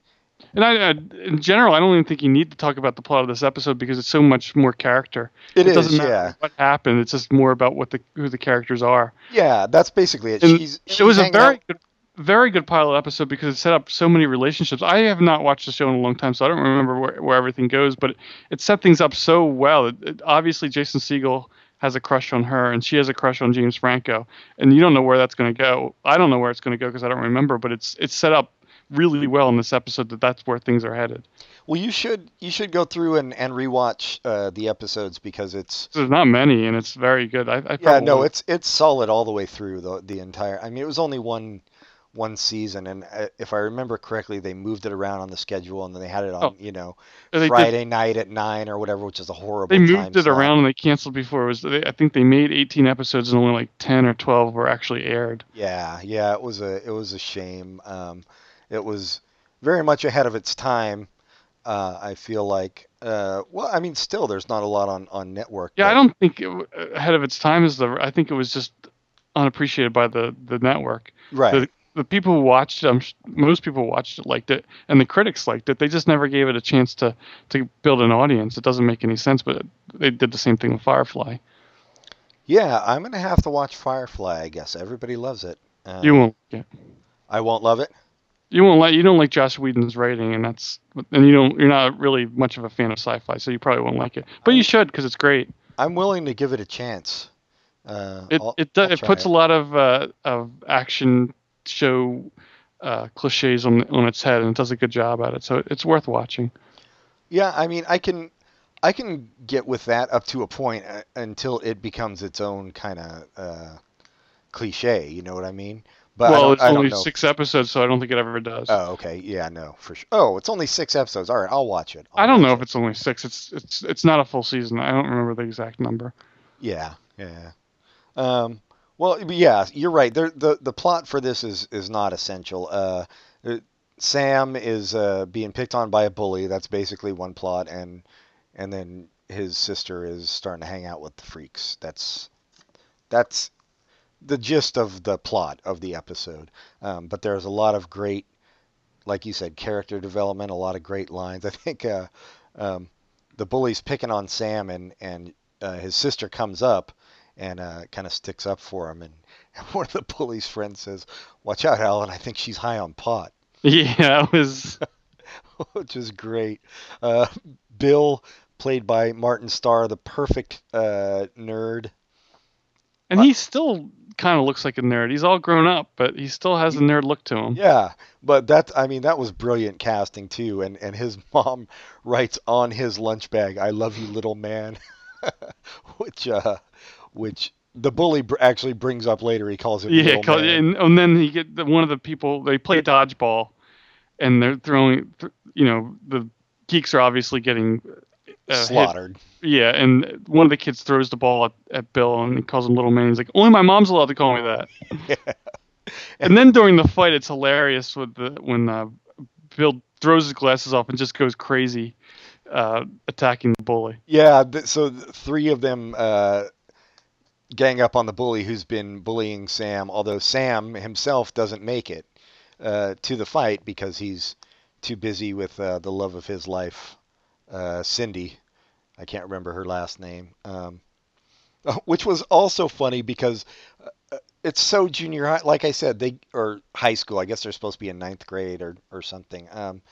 And I, I, in general, I don't even think you need to talk about the plot of this episode because it's so much more character. it is, doesn't matter yeah, what happened. It's just more about what the who the characters are. yeah. That's basically it. It was a very out- good, very good pilot episode because it set up so many relationships. I have not watched the show in a long time, so I don't remember where, where everything goes. But it set things up so well. It, it, obviously, Jason Segel has a crush on her, and she has a crush on James Franco, and you don't know where that's going to go. I don't know where it's going to go because I don't remember. But it's it's set up really well in this episode that that's where things are headed. Well, you should you should go through and and rewatch uh, the episodes because it's There's not many, and it's very good. I, I yeah no it's it's solid all the way through the the entire. I mean, it was only one one season, and uh, if I remember correctly, they moved it around on the schedule, and then they had it on Oh. you know They did- Friday night at nine or whatever, which is a horrible. they time moved it slot. around and they canceled before it was i think they made 18 episodes and only like 10 or 12 were actually aired Yeah, yeah, it was a it was a shame. Um, it was very much ahead of its time. Uh, I feel like. Uh, well, I mean, still, there's not a lot on on network. yeah i don't think it, ahead of its time is the i think it was just unappreciated by the the network Right. the the people who watched it, I'm, sh- most people watched it liked it, and the critics liked it. They just never gave it a chance to to build an audience. It doesn't make any sense, but they did the same thing with Firefly. Yeah, I'm gonna have to watch Firefly. I guess everybody loves it. Uh, You won't. Yeah. I won't love it. You won't like you don't like Joss Whedon's writing, and that's and you don't you're not really much of a fan of sci-fi, so you probably won't like it. But you should because it's great. I'm willing to give it a chance. Uh, It I'll- it I'll it puts a lot of uh, of action show uh, cliches on on its head, and it does a good job at it. So it's worth watching. Yeah, I mean, I can, I can get with that up to a point uh, until it becomes its own kind of uh, cliche. You know what I mean? But well, it's only six episodes, so I don't think it ever does. Oh, okay. Yeah, no, for sure. Oh, it's only six episodes. All right, I'll watch it. I'll I don't watch know if it's only six. It's it's it's not a full season. I don't remember the exact number. Yeah, yeah. Um, well, yeah, you're right. There, the the plot for this is is not essential. Uh, uh, Sam is uh, being picked on by a bully. That's basically one plot, and and then his sister is starting to hang out with the freaks. That's that's the gist of the plot of the episode. Um, but there's a lot of great, like you said, character development. A lot of great lines. (laughs) I think uh, um, the bully's picking on Sam, and and uh, his sister comes up and uh, kind of sticks up for him. (laughs) And one of the bully's friends says, "Watch out, Alan. I think she's high on pot," (laughs) Yeah, it was. (laughs) which is great. Uh, Bill, played by Martin Starr, the perfect uh, nerd. And he still kind of looks like a nerd. He's all grown up, but he still has a nerd look to him. Yeah, but that I mean that was brilliant casting too. And and his mom writes on his lunch bag, "I love you, little man," which uh, which the bully br- actually brings up later. He calls him Yeah, man. and, and then he get the, one of the people they play dodgeball, and they're throwing. th- You know, the geeks are obviously getting uh, hit. slaughtered. Yeah, and one of the kids throws the ball at, at Bill, and he calls him little man. He's like, "Only my mom's allowed to call me that." Yeah, (laughs) And then during the fight, it's hilarious with the when uh, Bill throws his glasses off and just goes crazy, uh, attacking the bully. Yeah, th- so th- three of them uh, gang up on the bully who's been bullying Sam, although Sam himself doesn't make it uh, to the fight because he's too busy with uh, the love of his life, uh, Cindy. I can't remember her last name. Um, (laughs) which was also funny because uh, it's so junior high. Like I said, they or high school. I guess they're supposed to be in ninth grade or or something. Um,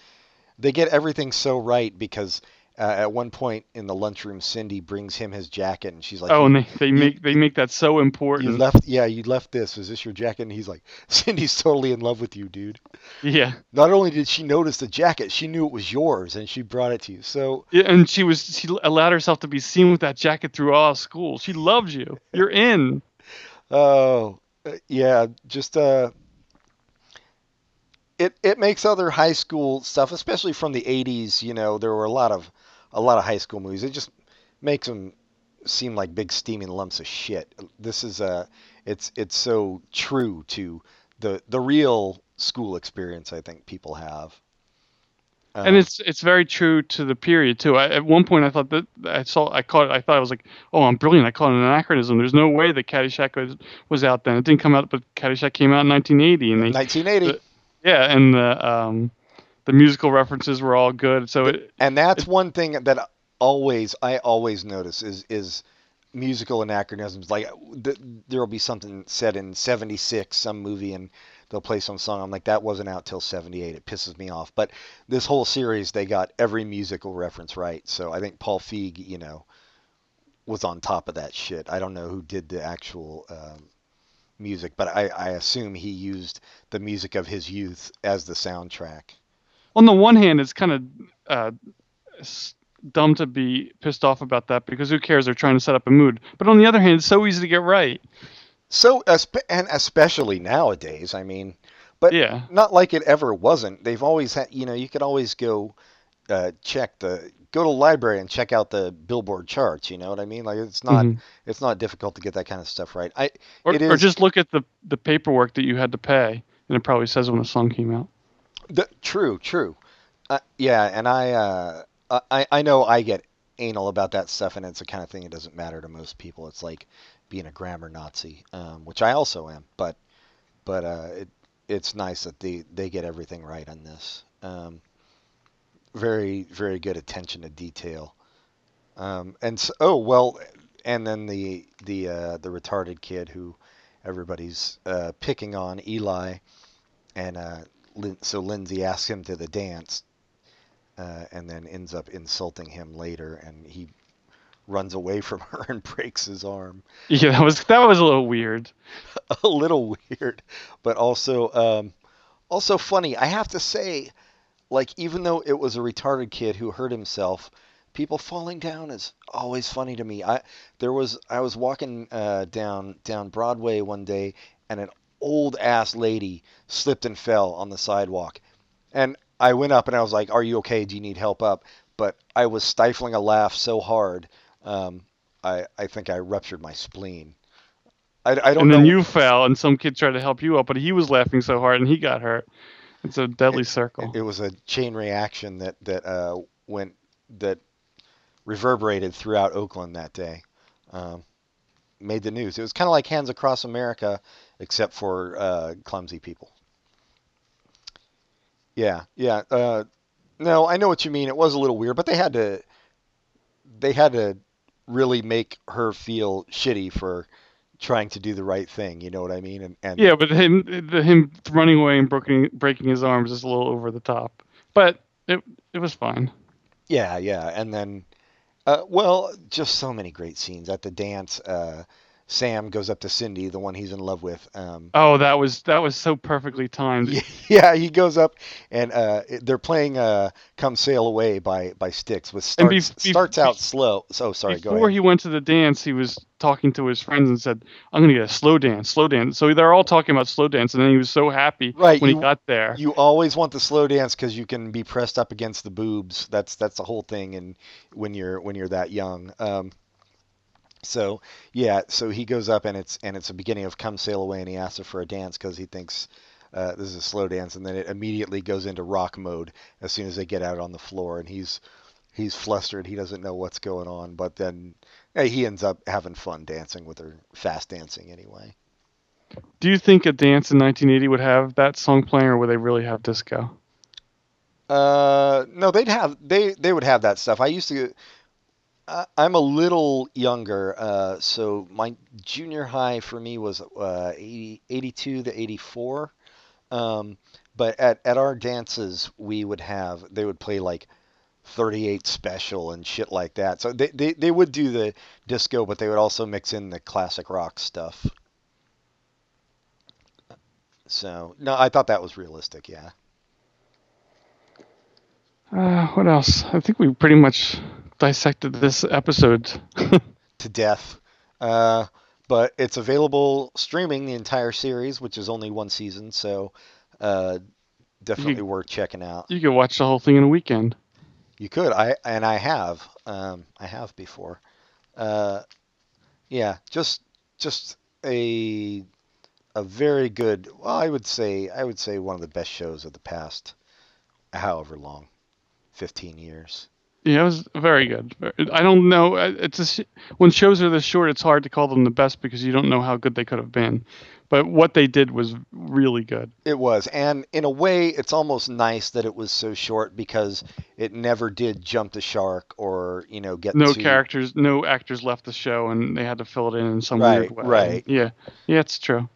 they get everything so right because uh, at one point in the lunchroom, Cindy brings him his jacket, and she's like, Oh, and they, they make they make that so important." you left, yeah, you left this. Is this your jacket?" And he's like, "Cindy's totally in love with you, dude." Yeah. Not only did she notice the jacket, she knew it was yours, and she brought it to you. So Yeah, and she was she allowed herself to be seen with that jacket through all school. She loves you. You're in. (laughs) Oh, uh, yeah, just uh it it makes other high school stuff, especially from the 80s, you know, there were a lot of a lot of high school movies. It just makes them seem like big steaming lumps of shit. This is a it's it's so true to the the real school experience I think people have. and Um, it's it's very true to the period too. I, at one point, I thought that I saw I caught it. I thought I was like, oh, I'm brilliant. I caught an anachronism. There's no way that Caddyshack was, was out then. It didn't come out, but Caddyshack came out in 1980, and they 1980. yeah, and the um the musical references were all good. So it and that's one thing that always I always notice is is musical anachronisms. Like th- there will be something said in '76, some movie, and they'll play some song. I'm like, that wasn't out till '78. It pisses me off. But this whole series, they got every musical reference right. So I think Paul Feig, you know, was on top of that shit. I don't know who did the actual. Um, music but I, I assume he used the music of his youth as the soundtrack on the one hand, it's kind of uh, dumb to be pissed off about that because who cares? They're trying to set up a mood. But on the other hand, it's so easy to get right. So, and especially nowadays, I mean, but Yeah. not like it ever wasn't. They've always had, you know, you could always go uh, check the, go to the library and check out the Billboard charts. You know what I mean? Like it's not, Mhm. it's not difficult to get that kind of stuff right. I, Or, or just look at the the paperwork that you had to pay, and it probably says when the song came out. The, true, true. Uh, yeah, and I, uh, I, I know I get anal about that stuff, and it's the kind of thing that doesn't matter to most people. It's like being a grammar Nazi, um, which I also am, but, but uh, it, it's nice that they they get everything right on this. Um, very very good attention to detail. Um, and so, oh well, and then the the uh, the retarded kid who everybody's uh, picking on Eli, and uh, so Lindsay asks him to the dance, uh, and then ends up insulting him later, and he runs away (laughs) from her and breaks his arm. Yeah, that was that was a little weird. (laughs) a little weird, but also um, also funny. I have to say, like even though it was a retarded kid who hurt himself, people falling down is always funny to me. I there was I was walking uh, down down Broadway one day, and an old ass lady slipped and fell on the sidewalk, and I went up and I was like, "Are you okay? Do you need help up?" But I was stifling a laugh so hard, um, I I think I ruptured my spleen. I, I don't And know. then you fell, and some kid tried to help you up, but he was laughing so hard, and he got hurt. It's a deadly circle. it was a chain reaction that that uh, went that reverberated throughout Oakland that day. Um, made the news. It was kind of like Hands Across America, except for uh, clumsy people. Yeah, yeah. Uh, no, I know what you mean. It was a little weird, but they had to they had to really make her feel shitty for trying to do the right thing. You know what I mean? And, and Yeah, but him the, him running away and breaking breaking his arms is a little over the top. But it it was fine. Yeah, yeah, and then, uh, well, just so many great scenes at the dance. Uh, Sam goes up to Cindy, the one he's in love with. Um, Oh, that was that was so perfectly timed. (laughs) yeah, he goes up and uh, they're playing uh, "Come Sail Away" by by Styx, which And be- starts be- starts be- out slow. So sorry, go Before he went to the dance, he was talking to his friends and said, "I'm gonna get a slow dance, slow dance." So they're all talking about slow dance, and then he was so happy Right, when you- he got there. You always want the slow dance because you can be pressed up against the boobs. That's that's the whole thing, and when you're when you're that young. Um, so yeah, so he goes up and it's and it's the beginning of "Come Sail Away" and he asks her for a dance because he thinks uh, this is a slow dance, and then it immediately goes into rock mode as soon as they get out on the floor, and he's he's flustered. He doesn't know what's going on, but then eh, he ends up having fun dancing with her, fast dancing anyway. Do you think a dance in 1980 would have that song playing, or would they really have disco? Uh, no, they'd have they they would have that stuff. I used to. Uh, I'm a little younger, uh, so my junior high for me was uh, 80, 82 to 84. Um, but at, at our dances, we would have they would play like 38 special and shit like that. So they, they, they would do the disco, but they would also mix in the classic rock stuff. So no, I thought that was realistic. Yeah. Uh, what else? I think we pretty much dissected this episode. (laughs) to death. Uh, but it's available streaming the entire series, which is only one season, so uh, definitely worth checking out. you could watch the whole thing in a weekend. You could, I and I have, um, I have before. Uh, yeah, just just a a very good. Well, I would say I would say one of the best shows of the past, however long, fifteen years. Yeah, it was very good. I don't know. It's a, when shows are this short, it's hard to call them the best because you don't know how good they could have been. But what they did was really good. It was, and in a way, it's almost nice that it was so short because it never did jump the shark or you know get No to, characters, no actors left the show, and they had to fill it in in some Right, weird way. right. Yeah, yeah, it's true.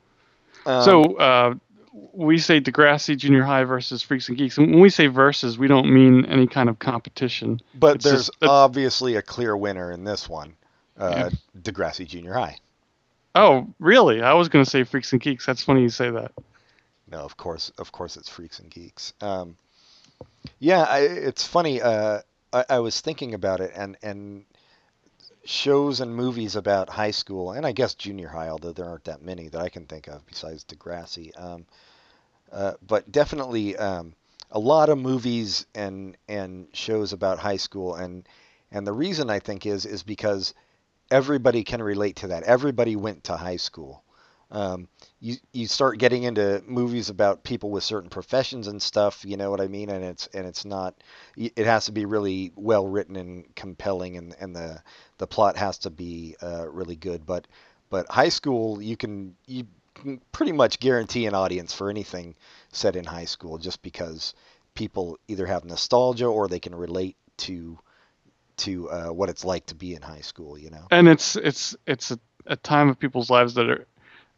Um, so uh, we say Degrassi Junior High versus Freaks and Geeks. And when we say versus, we don't mean any kind of competition. but it's there's obviously a clear winner in this one, uh, Degrassi Junior High. Oh, really? I was going to say Freaks and Geeks. That's funny you say that. No, of course, of course, it's Freaks and Geeks. Um, yeah, I, it's funny. Uh, I, I was thinking about it, and and shows and movies about high school, and I guess junior high, although there aren't that many that I can think of besides Degrassi. Um, uh, but definitely um, a lot of movies and and shows about high school, and and the reason I think is is because everybody can relate to that. Everybody went to high school. Um, you you start getting into movies about people with certain professions and stuff. You know what I mean? And it's and it's not. It has to be really well written and compelling, and and the the plot has to be uh, really good. But but high school, you can you can pretty much guarantee an audience for anything set in high school, just because people either have nostalgia or they can relate to to uh, what it's like to be in high school. You know. And it's it's it's a, a time of people's lives that are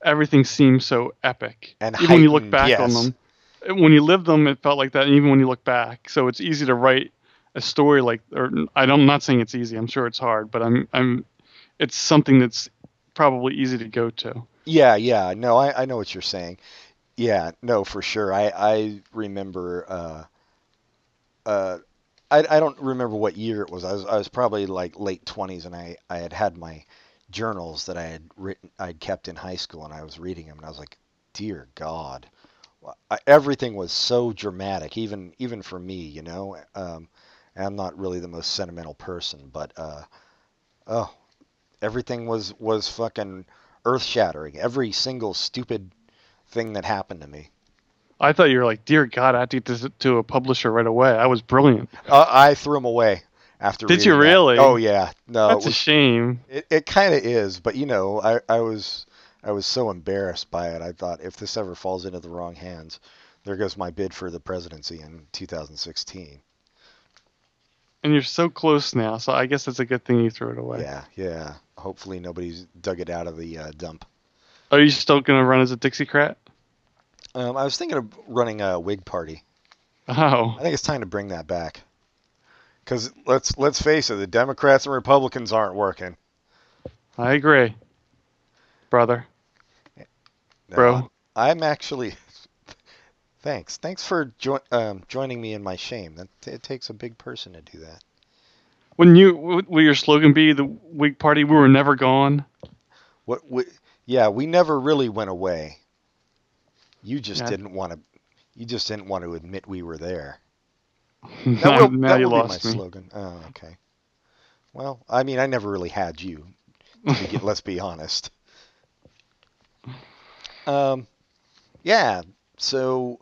everything seems so epic. And even when you look back on them, when you lived them, it felt like that. And even when you look back, so it's easy to write a story like. Or I I'm not saying it's easy. I'm sure it's hard, but I'm I'm. It's something that's probably easy to go to. Yeah, yeah. No, I, I know what you're saying. Yeah, no, for sure. I I remember. Uh, uh, I I don't remember what year it was. I was I was probably like late twenties, and I I had had my journals that I had written I'd kept in high school, and I was reading them, and I was like, dear God, everything was so dramatic, even even for me, you know. Um, I'm not really the most sentimental person, but uh, oh, everything was was fucking earth shattering. Every single stupid thing that happened to me. I thought you were like, dear God, I have to get this to a publisher right away. I was brilliant. Uh, I threw them away after. Did you reading that. really? Oh yeah. No, That's it, a shame. it, it kind of is, but you know, I I was I was so embarrassed by it. I thought if this ever falls into the wrong hands, there goes my bid for the presidency in 2016. And you're so close now, so I guess it's a good thing you threw it away. Yeah, yeah. Hopefully nobody's dug it out of the uh, dump. Are you still gonna run as a Dixiecrat? Um, I was thinking of running a Whig party. Oh, I think it's time to bring that back. Because let's let's face it, the Democrats and Republicans aren't working. I agree, brother, bro. I'm actually. Thanks. Thanks for jo- um, joining me in my shame. That it takes a big person to do that. Wouldn't you? Will your slogan be the Whig Party? We were never gone. What? We, yeah, we never really went away. You just Yeah. didn't want to. You just didn't want to admit we were there. now (laughs) That will, now that you will be my me. slogan. Oh, okay. Well, I mean, I never really had you. (laughs) let's be honest. Um, yeah. So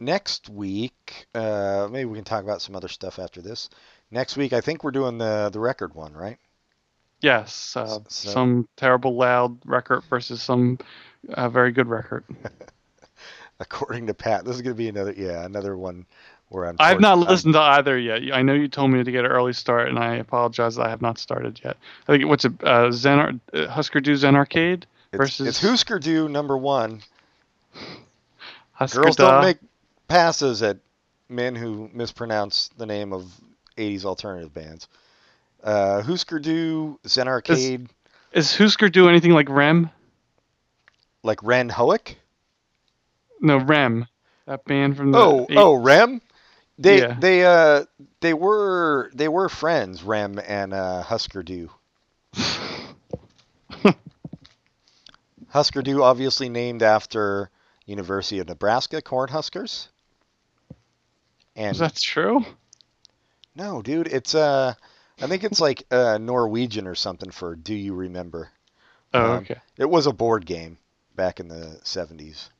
next week, uh, maybe we can talk about some other stuff after this. Next week, I think we're doing the the record one, right? Yes, uh, So- some terrible loud record versus some uh, very good record. (laughs) According to Pat, this is going to be another yeah another one where I'm. I have not listened to either yet. I know you told me to get an early start, and I apologize. I have not started yet. I think what's it? Uh, Zen uh, Husker Du Zen Arcade It's, versus it's Husker Du number one. Husker Girls Da. don't make passes at men who mispronounce the name of 80s alternative bands. Uh, Husker Du, Zen Arcade, Is Husker Du anything like Rem? like Ren Hoek. No, Rem. That band from the. Oh, oh, Rem. They Yeah. they uh they were they were friends, Rem and uh, Husker Du. (laughs) Husker Du, obviously named after University of Nebraska Cornhuskers. And Is that true? No, dude, it's uh I think it's like uh Norwegian or something for do you remember? Oh, Um, okay. It was a board game back in the 70s.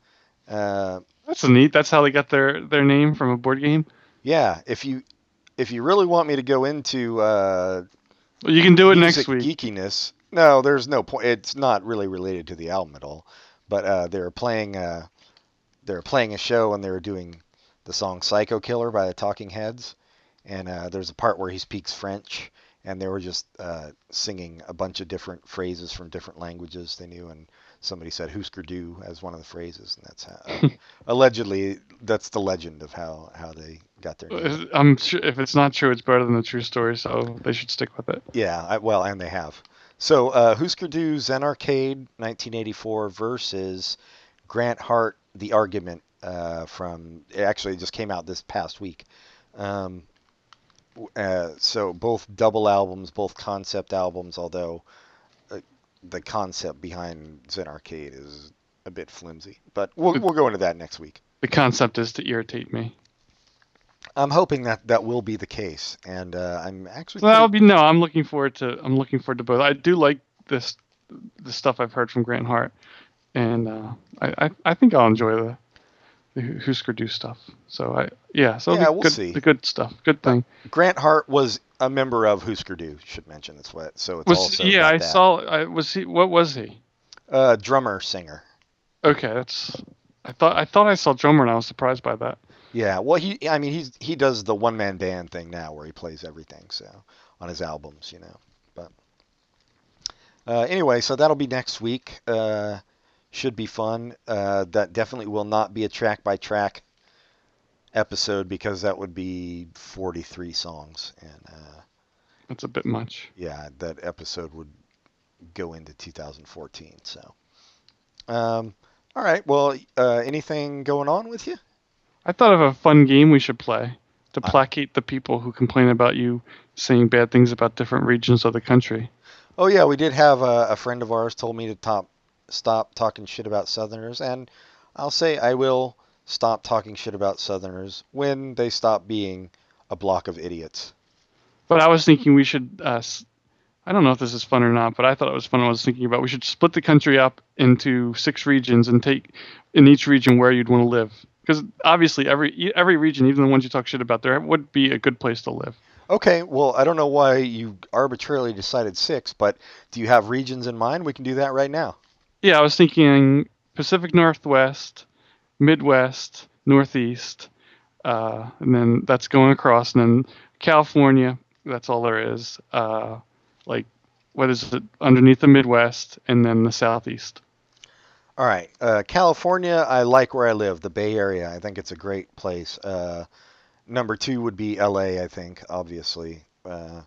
Uh That's neat. That's how they got their their name from a board game. yeah, if you if you really want me to go into uh Well, you can do it next week. geekiness, no, there's no point. It's not really related to the album at all. But uh they were playing uh they were playing a show and they were doing the song Psycho Killer by the Talking Heads and uh, there's a part where he speaks French, and they were just uh, singing a bunch of different phrases from different languages they knew, and somebody said "Husker Du" as one of the phrases, and that's how, (laughs) allegedly that's the legend of how how they got their name. I'm sure if it's not true, it's better than the true story, so they should stick with it. Yeah, I, well, and they have. So uh, Husker Du Zen Arcade 1984 versus Grant Hart The Argument uh, from it actually just came out this past week. Um, uh, so both double albums, both concept albums, although uh, the concept behind Zen Arcade is a bit flimsy. But we'll we'll go into that next week. The concept is to irritate me. I'm hoping that that will be the case, and uh, I'm actually So that'll be no. I'm looking forward to. I'm looking forward to both. I do like this, the stuff I've heard from Grant Hart, and uh, I, I I think I'll enjoy the the Husker Du stuff. So I yeah. So Yeah, we'll good, see. The good stuff. Good thing. Grant Hart was a member of Husker Du. Should mention that's what. So it's Was also yeah. I that. saw. I was he. What was he? uh, drummer singer. Okay, that's. I thought I thought I saw drummer and I was surprised by that. Yeah, well, he I mean he's he does the one man band thing now where he plays everything. So on his albums, you know. But uh, anyway, so that'll be next week. Uh, should be fun. Uh, that definitely will not be a track by track episode because that would be 43 songs and uh, That's a bit much. yeah, that episode would go into 2014. So, um, all right. Well, uh, anything going on with you? I thought of a fun game we should play to Uh. placate the people who complain about you saying bad things about different regions of the country. Oh yeah, we did have a, a friend of ours told me to top stop talking shit about Southerners, and I'll say I will stop talking shit about Southerners when they stop being a block of idiots. But I was thinking we should. Uh, I don't know if this is fun or not, but I thought it was fun. I was thinking about we should split the country up into six regions and take in each region where you'd want to live. Because obviously, every every region, even the ones you talk shit about, there would be a good place to live. Okay, well I don't know why you arbitrarily decided six, but do you have regions in mind? We can do that right now. Yeah, I was thinking Pacific Northwest, Midwest, Northeast, uh, and then that's going across, and then California. That's all there is. Uh, like, what is it underneath the Midwest, and then the Southeast. All right, uh, California. I like where I live, the Bay Area. I think it's a great place. Uh, number two would be L.A. I think, obviously, uh,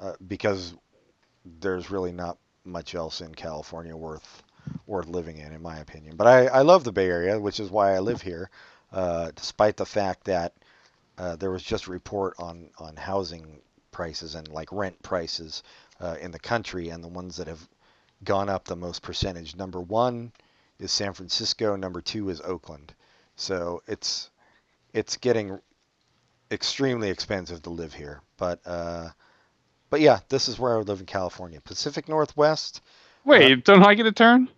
uh, because there's really not much else in California worth worth living in, in my opinion. But I, I love the Bay Area, which is why I live here, uh, despite the fact that uh, there was just a report on on housing prices and like rent prices uh, in the country, and the ones that have gone up the most percentage. Number one is San Francisco. Number two is Oakland. So it's it's getting extremely expensive to live here. But uh, but yeah, this is where I would live in California, Pacific Northwest. Wait, don't I get a turn?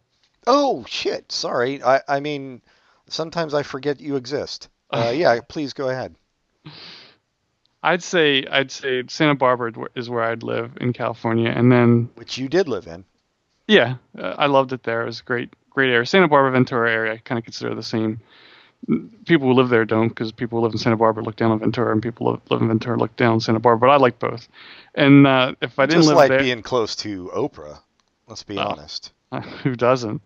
Oh shit! Sorry. I I mean, sometimes I forget you exist. Uh, (laughs) yeah, please go ahead. I'd say I'd say Santa Barbara is where I'd live in California, and then Which you did live in. yeah, uh, I loved it there. It was great, great area. Santa Barbara, Ventura area, I kind of consider the same. People who live there don't, because people who live in Santa Barbara look down on Ventura, and people who live in Ventura look down on Santa Barbara. But I like both. And uh, if I didn't Just live like there, being close to Oprah. Let's be Oh. honest. (laughs) who doesn't?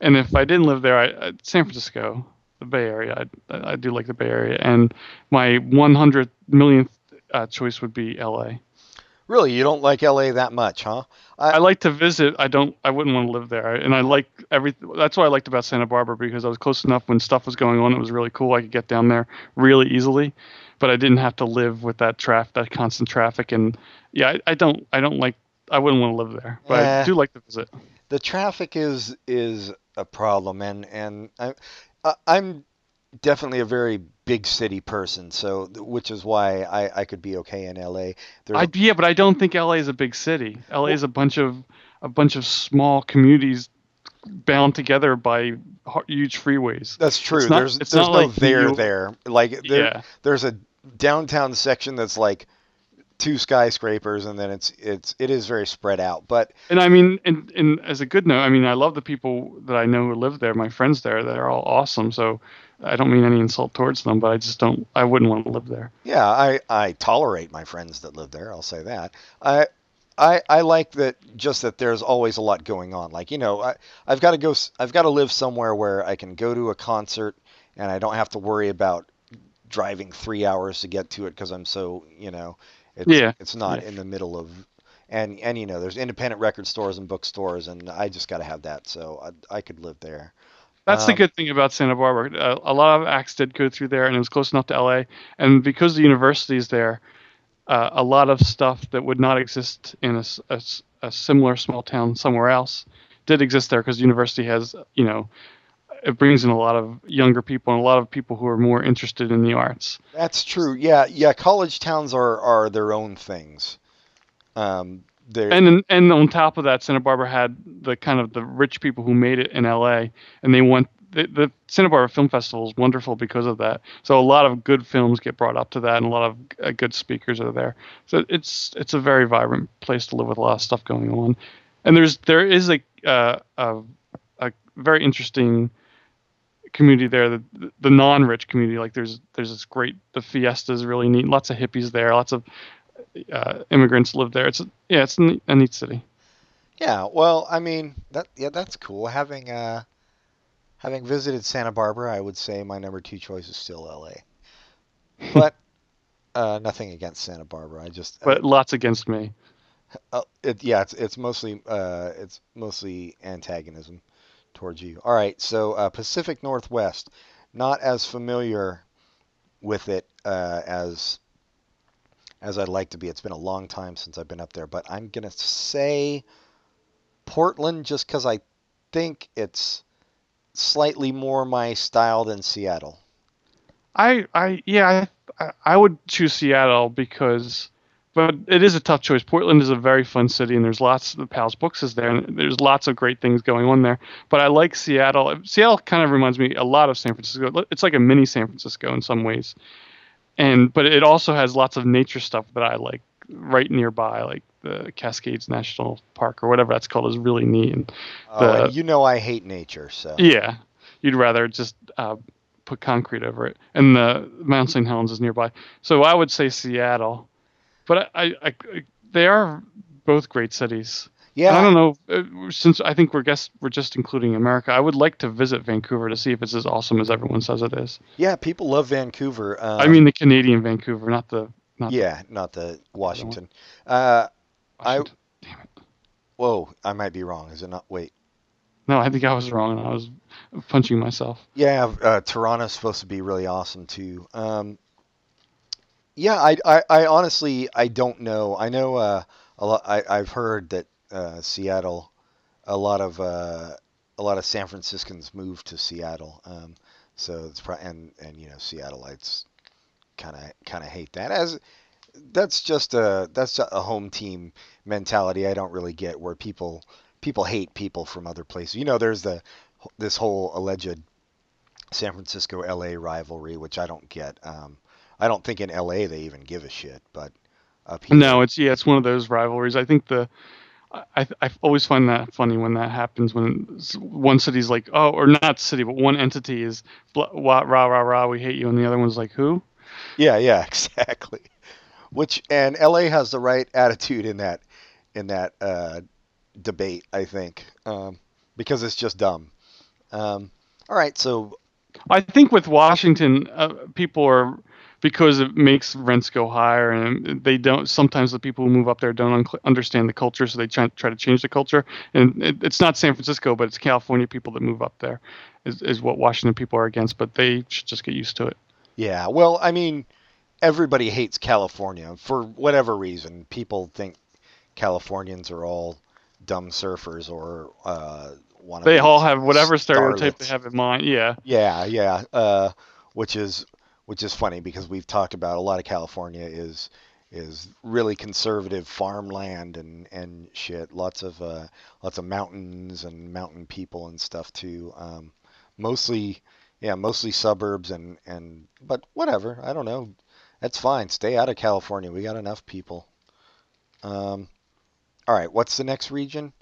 And if I didn't live there, I, I San Francisco, the Bay Area, I, I do like the Bay Area, and my 100 millionth uh, choice would be L.A. Really, you don't like LA that much, huh? I like to visit. I don't. I wouldn't want to live there. And I like every. That's what I liked about Santa Barbara because I was close enough when stuff was going on. It was really cool. I could get down there really easily, but I didn't have to live with that traffic, that constant traffic. And yeah, I, I don't. I don't like. I wouldn't want to live there, but Eh. I do like to visit. the traffic is is a problem and and I, I I'm definitely a very big city person so which is why I, I could be okay in LA I yeah, but I don't think LA is a big city. LA is a bunch of a bunch of small communities bound together by huge freeways. that's true it's not- there's it's there's not no like there you- there like there, Yeah. there's a downtown section that's like two skyscrapers and then it's it's it is very spread out but And I mean, and, and as a good note, I mean, I love the people that I know who live there, my friends there. They're all awesome. So I don't mean any insult towards them, but I just don't. I wouldn't want to live there. Yeah, I, I tolerate my friends that live there. I'll say that. I I I like that just that there's always a lot going on. Like you know, I I've got to go. I've got to live somewhere where I can go to a concert and I don't have to worry about driving three hours to get to it because I'm so you know, it's Yeah, it's not yeah. in the middle of. And, and you know there's independent record stores and bookstores and I just got to have that so I, I could live there. That's the Um, good thing about Santa Barbara. Uh, a lot of acts did go through there, and it was close enough to LA. And because the university is there, uh, a lot of stuff that would not exist in a a similar small town somewhere else did exist there because the university has, you know, it brings in a lot of younger people and a lot of people who are more interested in the arts. That's true. Yeah, yeah. College towns are are their own things. Um, they're And and on top of that, Santa Barbara had the kind of the rich people who made it in LA, and they want the, the Santa Barbara Film Festival is wonderful because of that. So a lot of good films get brought up to that, and a lot of uh, good speakers are there. So it's it's a very vibrant place to live with a lot of stuff going on. And there's there is a uh, a, a very interesting community there. The, the non-rich community, like there's there's this great the fiesta is really neat. Lots of hippies there. Lots of uh, immigrants live there. It's yeah, it's a neat, a neat city. Yeah, well, I mean that yeah, that's cool. Having uh, having visited Santa Barbara, I would say my number two choice is still L.A. (laughs) But uh, nothing against Santa Barbara. I just But lots against me. uh, it, yeah, it's it's mostly uh, it's mostly antagonism towards you. All right, so uh, Pacific Northwest, not as familiar with it uh, as as I'd like to be. It's been a long time since I've been up there, but I'm gonna say Portland just because I think it's slightly more my style than Seattle. I I yeah I I would choose Seattle because, but it is a tough choice. Portland is a very fun city, and there's lots. The Powell's Books is there, and there's lots of great things going on there. But I like Seattle. Seattle kind of reminds me a lot of San Francisco. It's like a mini San Francisco in some ways, and but it also has lots of nature stuff that I like right nearby, like the Cascades National Park or whatever that's called, is really neat. And Oh, The- and you know I hate nature, so yeah, you'd rather just uh, put concrete over it, and the Mount St. Helens is nearby. So I would say Seattle, but I, I, I they are both great cities. yeah. And I don't know uh, since I think we're guess we're just including America. I would like to visit Vancouver to see if it's as awesome as everyone says it is. Yeah, people love Vancouver. Um, I mean the Canadian Vancouver, not the not the yeah, not the Washington. Uh, I- Damn it. whoa, I might be wrong. Is it not? Wait. No, I think I was wrong, and I was punching myself. Yeah, uh, Toronto's supposed to be really awesome too. Um, yeah, I, I, I honestly I don't know. I know uh, a lot. I, I've heard that uh, Seattle, a lot of uh, a lot of San Franciscans moved to Seattle. Um, so it's and and you know Seattleites kind of kind of hate that as that's just a that's a home team mentality. I don't really get where people people hate people from other places. You know, there's the this whole alleged San Francisco LA rivalry, which I don't get. Um, I don't think in LA they even give a shit, but up here, No, it's yeah, it's one of those rivalries. I think the I I always find that funny when that happens when one city's like oh or not city but one entity is blah, rah rah rah we hate you and the other one's like who yeah, yeah, (laughs) exactly. Which and LA has the right attitude in that in that uh, debate, I think, um, because it's just dumb. Um, all right, so I think with Washington uh, people are because it makes rents go higher and they don't sometimes the people who move up there don't un- understand the culture so they try, try to change the culture and it, it's not San Francisco but it's California people that move up there is, is what Washington people are against but they should just get used to it Yeah, well, I mean, everybody hates California for whatever reason. People think Californians are all dumb surfers or uh, they all have whatever stereotype they have in mind. Yeah, Yeah, yeah. Uh, which is which is funny because we've talked about a lot of California is is really conservative farmland and and shit. Lots of uh, lots of mountains and mountain people and stuff too. Um, mostly, yeah, mostly suburbs and and but whatever. I don't know. That's fine. Stay out of California. We got enough people. Um, all right. What's the next region?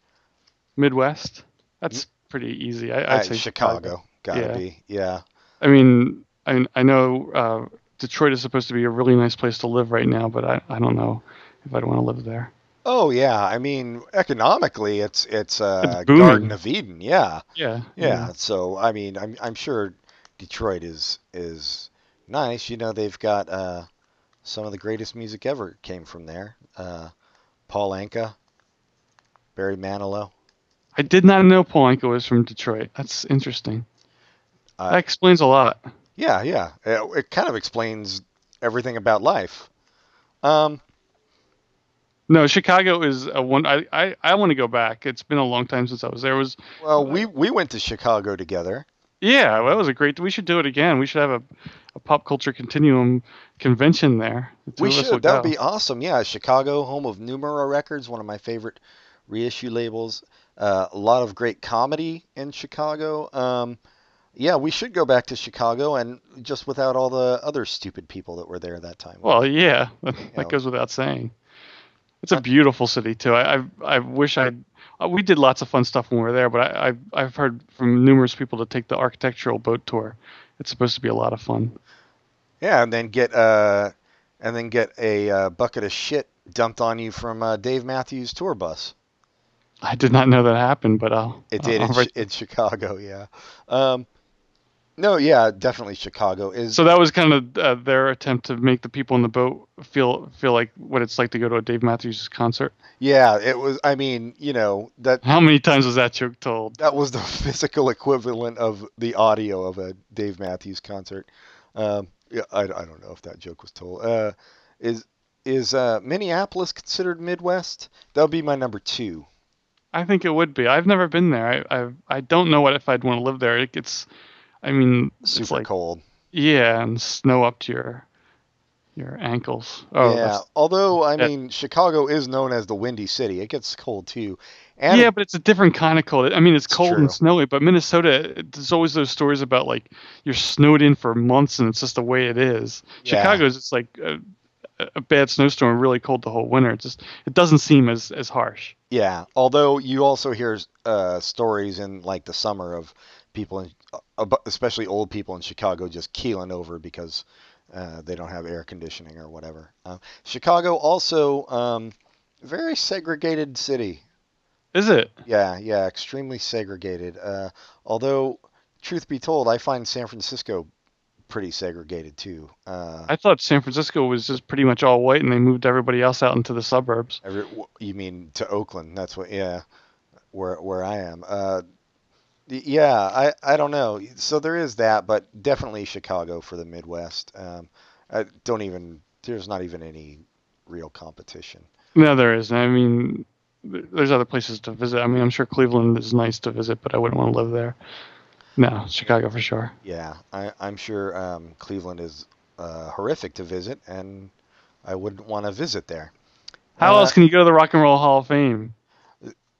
Midwest. That's pretty easy. I, Uh, I'd say Chicago. Gotta Yeah. be. Yeah. I mean, I I know uh, Detroit is supposed to be a really nice place to live right now, but I, I don't know if I'd want to live there. Oh yeah, I mean economically, it's it's uh, It's. Garden of Eden. Yeah, Yeah. yeah. So I mean, I'm I'm sure Detroit is is nice. You know, they've got uh, some of the greatest music ever came from there. Uh, Paul Anka, Barry Manilow. I did not know Paul Anka was from Detroit. That's interesting. Uh, that explains a lot. Yeah, yeah. It, it kind of explains everything about life. Um, No, Chicago is a one. I, I, I want to go back. It's been a long time since I was there. It was well, we we went to Chicago together. yeah, well, that was a great. We should do it again. We should have a, a pop culture continuum convention there. The We should. That would be awesome. Yeah, Chicago, home of Numero Records, one of my favorite reissue labels. Uh, a lot of great comedy in Chicago. Um, yeah, we should go back to Chicago, and just without all the other stupid people that were there that time. Well, yeah, (laughs) that, know. goes without saying. It's a beautiful city too. I, I I wish I uh, we did lots of fun stuff when we were there. But I, I've I've heard from numerous people to take the architectural boat tour. It's supposed to be a lot of fun. Yeah, and then get uh, and then get a uh, bucket of shit dumped on you from uh, Dave Matthews tour bus. I did not know that happened, but I'll. It did I'll in, in Chicago, yeah. Um, no, yeah, definitely Chicago is. so that was kind of uh, their attempt to make the people in the boat feel feel like what it's like to go to a Dave Matthews concert. yeah, it was. I mean, you know that How many times was that joke told? that was the (laughs) physical equivalent of the audio of a Dave Matthews concert. Um, yeah, I, I don't know if that joke was told. Uh, is is uh, Minneapolis considered Midwest? That would be my number two. I think it would be. I've never been there. I I, I don't know what if I'd want to live there. It gets, I mean, it's Super like cold. yeah, and snow up to your your ankles. Oh, yeah. Although I that- mean, Chicago is known as the Windy City. It gets cold too. And yeah, but it's a different kind of cold. I mean, it's It's cold true. and snowy, but Minnesota, there's always those stories about like you're snowed in for months and it's just the way it is. Yeah. Chicago's it's like a, a bad snowstorm, really cold the whole winter. It just it doesn't seem as as harsh. Yeah, although you also hear uh, stories in like the summer of people, in, uh, especially old people in Chicago, just keeling over because uh, they don't have air conditioning or whatever. Uh, Chicago also um, very segregated city. Is it? Yeah, yeah, extremely segregated. Uh, although, truth be told, I find San Francisco pretty segregated too. Uh, I thought San Francisco was just pretty much all white and they moved everybody else out into the suburbs. Every, you mean to Oakland? That's what. Yeah, where where I am. Uh, yeah, I I don't know. So there is that, but definitely Chicago for the Midwest. Um, I don't even. There's not even any real competition. No, there isn't. I mean, there's other places to visit. I mean, I'm sure Cleveland is nice to visit, but I wouldn't want to live there. No, Chicago for sure. Yeah, I, I'm sure um, Cleveland is uh, horrific to visit, and I wouldn't want to visit there. How Uh, else can you go to the Rock and Roll Hall of Fame?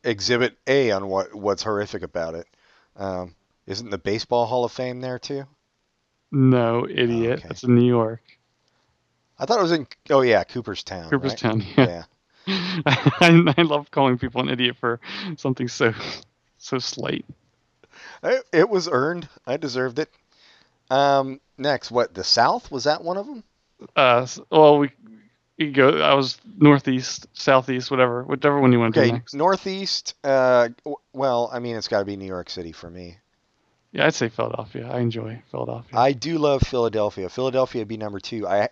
Exhibit A on what what's horrific about it. Um, isn't the Baseball Hall of Fame there too? No, idiot. okay. That's in New York. I thought it was in. Oh yeah, Cooperstown. right? Cooperstown. Yeah. Yeah. (laughs) I, I love calling people an idiot for something so so slight. It, it was earned. I deserved it. Um, next, what? The South was that one of them? Uh, well, we, we go. I was northeast, southeast, whatever, whichever one you want to do Okay, next. Northeast. Uh, well, I mean, it's got to be New York City for me. Yeah, I'd say Philadelphia. I enjoy Philadelphia. I do love Philadelphia. Philadelphia would be number two. I,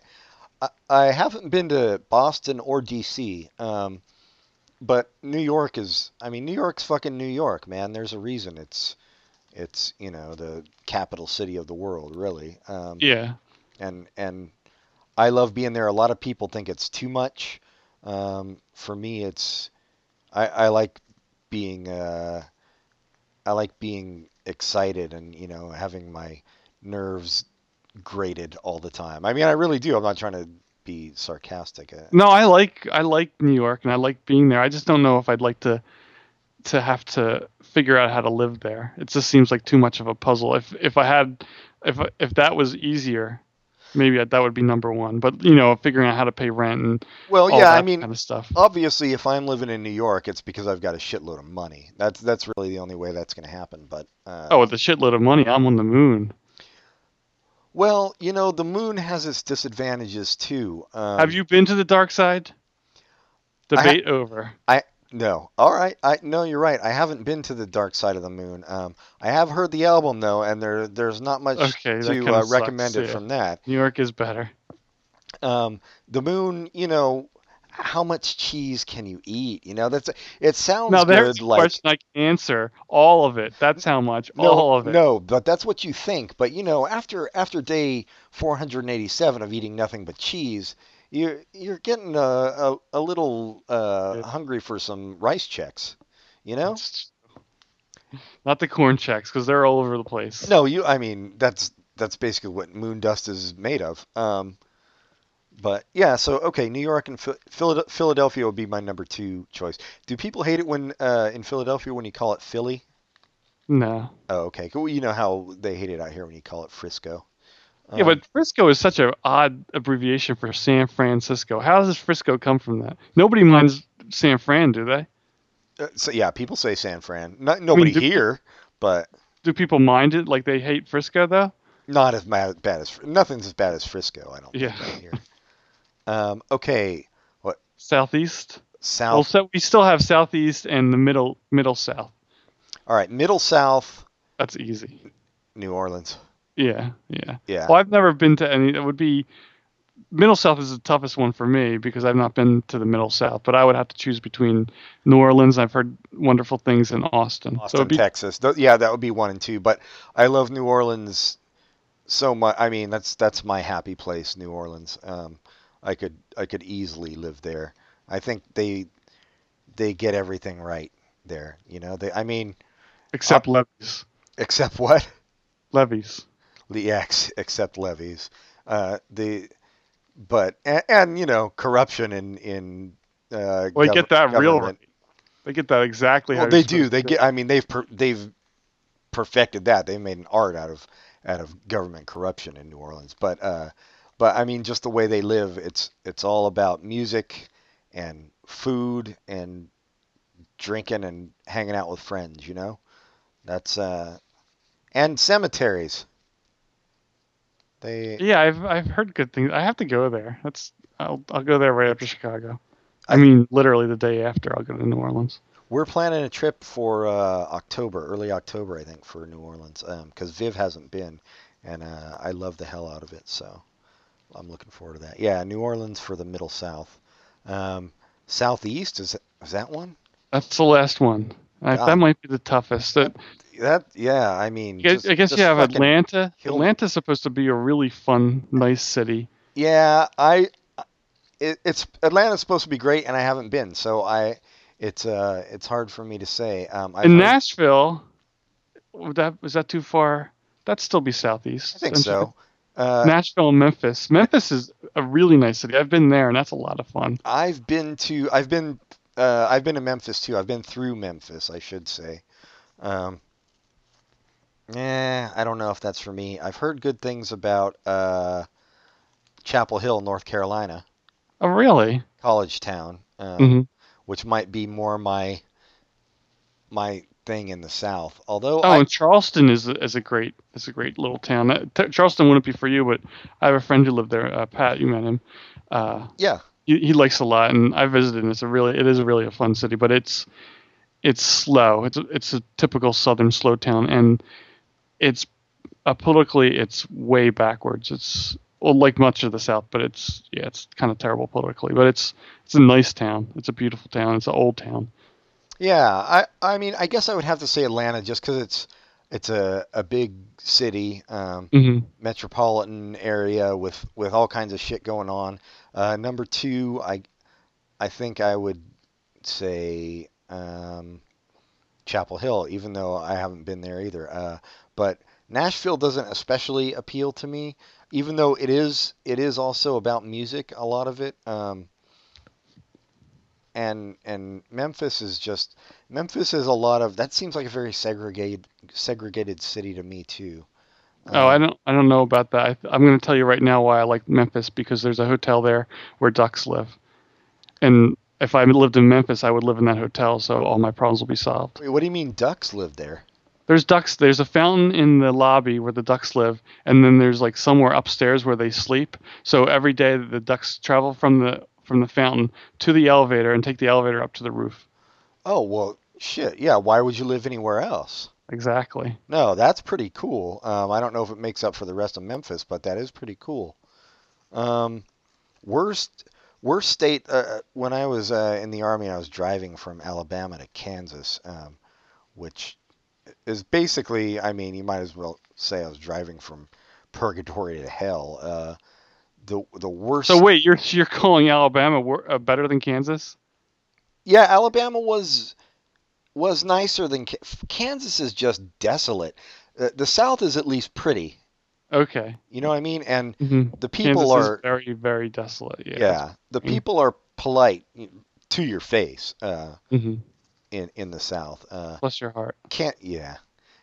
I, I haven't been to Boston or D.C. Um, but New York is. I mean, New York's fucking New York, man. There's a reason it's, it's you know the capital city of the world, really. Um, yeah, and and I love being there. A lot of people think it's too much. Um, for me, it's I, I like being uh, I like being excited and you know having my nerves grated all the time. I mean, I really do. I'm not trying to be sarcastic. Uh, no, I like I like New York and I like being there. I just don't know if I'd like to to have to figure out how to live there. It just seems like too much of a puzzle. If if I had if if that was easier, maybe that would be number one. But you know, figuring out how to pay rent and Well, all yeah, I mean, kind of stuff. obviously, if I'm living in New York, it's because I've got a shitload of money. That's that's really the only way that's going to happen. But uh, Oh, with a shitload of money, I'm on the moon. well, you know, the moon has its disadvantages too. Um, Have you been to the dark side? I ha- Debate over. No. All right. I no, you're right. I haven't been to the dark side of the moon. Um, I have heard the album though, and there there's not much Okay, to uh, recommend it yeah. from that. New York is better. Um, the moon, you know, how much cheese can you eat? You know, that's it sounds Now there's good. a Like question I can answer. All of it. That's how much. no, all of it. no, but that's what you think. But you know, after after day 487 of eating nothing but cheese, you you're getting a a, a little uh, Yeah. hungry for some Rice Chex. You know. Not the Corn Chex because they're all over the place. No, you. I mean, that's that's basically what moon dust is made of. Um, but yeah, so okay, New York and Phil- Philadelphia would be my number two choice. Do people hate it when uh, in Philadelphia when you call it Philly? No. Oh, okay. Well, you know how they hate it out here when you call it Frisco. Yeah, Um, but Frisco is such an odd abbreviation for San Francisco. How does Frisco come from that? Nobody minds San Fran, do they? Uh, so yeah, people say San Fran. Not, nobody do- here, but Do people mind it? Like they hate Frisco though? not as bad, bad as nothing's as bad as Frisco. I don't Yeah. think out here. Um, okay, What? Southeast. south. Well, so we still have southeast and the middle middle south. All right, middle south, That's easy. New Orleans. Yeah, yeah. Yeah. Well, I've never been to any. It would be middle south is the toughest one for me because I've not been to the middle south. But I would have to choose between New Orleans. I've heard wonderful things in Austin. so Austin, it'd be, Texas. Yeah, that would be one and two. But I love New Orleans so much. I mean, that's that's my happy place, New Orleans. Um, I could I could easily live there. I think they they get everything right there. You know, they. I mean, except levees. except what? Levees. The ex except levees. Uh, the but and, and you know corruption in in. Uh, Well, they get that real government. right. They get that exactly how Well, they do. They get. I mean, they've per, they've perfected that. They made an art out of out of government corruption in New Orleans. But uh, but I mean, just the way they live, it's it's all about music and food and drinking and hanging out with friends. You know, that's uh, and cemeteries. They Yeah, I've I've heard good things. I have to go there. That's I'll I'll go there right after Chicago. I mean, literally the day after I'll go to New Orleans. We're planning a trip for uh, October, early October, I think, for New Orleans, because Viv hasn't been, and uh, I love the hell out of it. So I'm looking forward to that. Yeah, New Orleans for the Middle South. Um, Southeast is is that one? That's the last one. I, God. that might be the toughest. That That yeah, I mean, I guess, just- I guess you have Atlanta. kill- Atlanta's supposed to be a really fun, nice city. Yeah, I it, it's Atlanta's supposed to be great, and I haven't been, so I it's uh it's hard for me to say. Um, I've In heard- Nashville, would that was that too far? That'd still be southeast. I think so. Uh, Nashville and Memphis. Memphis is a really nice city. I've been there, and that's a lot of fun. I've been to I've been uh, I've been to Memphis too. I've been through Memphis, I should say. Um, eh, I don't know if that's for me. I've heard good things about uh, Chapel Hill, North Carolina, Oh, really? college town, um, hmm which might be more my my thing in the South. Although Oh, I, and Charleston is a, is a great is a great little town. Uh, T- Charleston wouldn't be for you, but I have a friend who lived there. Uh, Pat, you met him. Uh, yeah, he, he likes a lot, and I visited. and It's a really it is really a fun city, but it's it's slow. It's a, it's a typical southern slow town, and it's uh, politically it's way backwards. It's well, like much of the South, but it's yeah, it's kind of terrible politically. But it's it's a nice town. It's a beautiful town. It's an old town. yeah. I I mean I guess I would have to say Atlanta just because it's it's a, a big city. Um, hmm metropolitan area with with all kinds of shit going on. Uh, number two, I I think I would say um, Chapel Hill, even though I haven't been there either. Uh, but Nashville doesn't especially appeal to me, even though it is it is also about music. A lot of it. Um, and and Memphis is just Memphis is a lot of that seems like a very segregated segregated city to me too. Oh, I Um, don't I don't know about that. I, I'm going to tell you right now why I like Memphis because there's a hotel there where ducks live, and if I lived in Memphis, I would live in that hotel, so all my problems will be solved. Wait, what do you mean ducks live there? There's ducks. There's a fountain in the lobby where the ducks live, and then there's like somewhere upstairs where they sleep. So every day the ducks travel from the from the fountain to the elevator and take the elevator up to the roof. Oh, well, shit. Yeah, why would you live anywhere else? Exactly. No, that's pretty cool. Um, I don't know if it makes up for the rest of Memphis, but that is pretty cool. Um, worst worst state uh, when I was uh, in the army, I was driving from Alabama to Kansas, um, which is basically, I mean, you might as well say I was driving from purgatory to hell. Uh, the the worst. So wait, you're you're calling Alabama wor- uh, better than Kansas? Yeah, Alabama was was nicer than Ka- Kansas. Is just desolate. Uh, the South is at least pretty. Okay. You know what I mean? And hmm the people Kansas are is very very desolate. yeah, Yeah. the Mm. people are polite to your face uh, hmm in in the South. Uh, Bless your heart. can't yeah,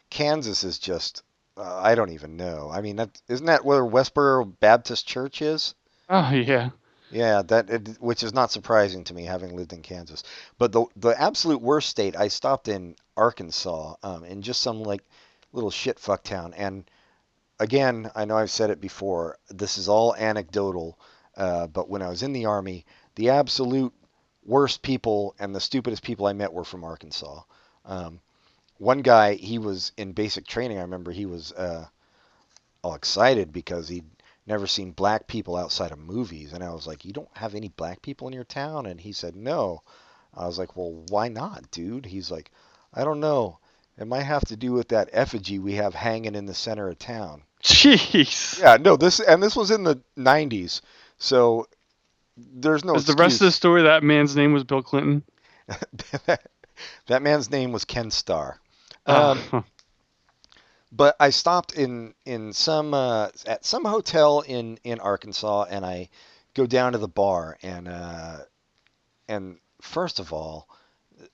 Kansas is just uh, I don't even know. I mean, that isn't that where Westboro Baptist Church is? Oh (laughs) yeah. Yeah, that it, which is not surprising to me, having lived in Kansas. But the the absolute worst state, I stopped in Arkansas, um, in just some like little shit fuck town. And again, I know I've said it before. This is all anecdotal, uh, but when I was in the army, the absolute worst people and the stupidest people I met were from Arkansas. Um, one guy, he was in basic training. I remember he was uh, all excited because he'd never seen black people outside of movies. And I was like, You don't have any black people in your town? And he said, No. I was like, Well, why not, dude? He's like, I don't know. It might have to do with that effigy we have hanging in the center of town. Jeez. Yeah, no, this and this was in the 90s. So there's no Is the rest of the story that man's name was Bill Clinton? (laughs) that man's name was Ken Starr. Um, Oh, (laughs) but I stopped in in some uh, at some hotel in in Arkansas, and I go down to the bar, and uh, and first of all,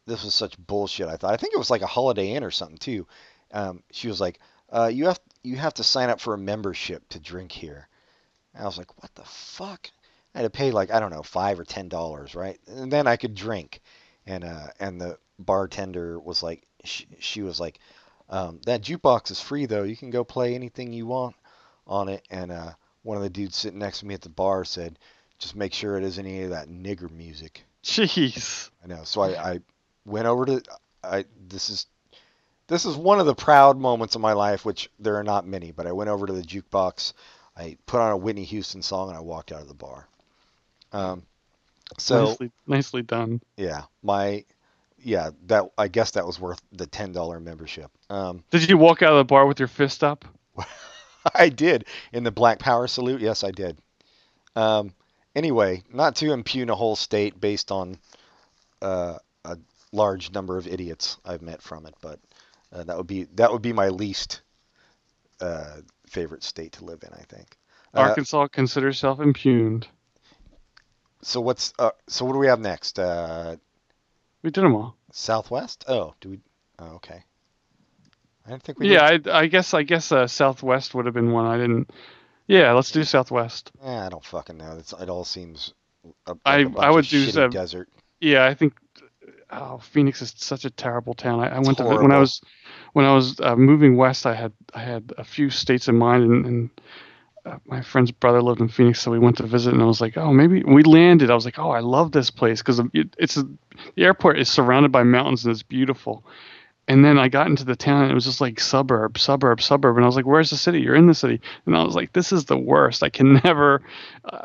this was such bullshit. I thought I think it was like a Holiday Inn or something too. Um, she was like, uh, "You have you have to sign up for a membership to drink here." And I was like, "What the fuck?" I had to pay like I don't know five or ten dollars, right? And then I could drink, and uh, and the bartender was like, she, she was like, um, "That jukebox is free though. You can go play anything you want on it." And uh, one of the dudes sitting next to me at the bar said, "Just make sure it isn't any of that nigger music." Jeez. I know. So I, I went over to I this is this is one of the proud moments of my life, which there are not many, but I went over to the jukebox, I put on a Whitney Houston song and I walked out of the bar. Um so nicely, nicely done. yeah, my yeah, that I guess that was worth the ten dollar membership. Um Did you walk out of the bar with your fist up? (laughs) I did in the Black Power salute. Yes, I did. Um, anyway, not to impugn a whole state based on uh, a large number of idiots I've met from it, but uh, that would be that would be my least uh, favorite state to live in. I think. Uh, Arkansas considers self impugned. so what's uh, so what do we have next? Uh, We did them all. Southwest? Oh, do we? Oh, okay. I didn't think we. Yeah, Did. I, I guess I guess uh, Southwest would have been one I didn't. Yeah, let's do Southwest. Eh, I don't fucking know. It's, it all seems. A, like I- I would do some- desert. Yeah, I think. Oh, Phoenix is such a terrible town. I, I went to when. I was when I was uh, moving west. I had I had a few states in mind, and, and uh, my friend's brother lived in Phoenix, so we went to visit, and I was like, oh, maybe we landed. I was like, oh, I love this place because it, it's a, the airport is surrounded by mountains and it's beautiful. And then I got into the town and it was just like suburb, suburb, suburb. And I was like, where's the city? You're in the city. And I was like, this is the worst. I can (laughs) never,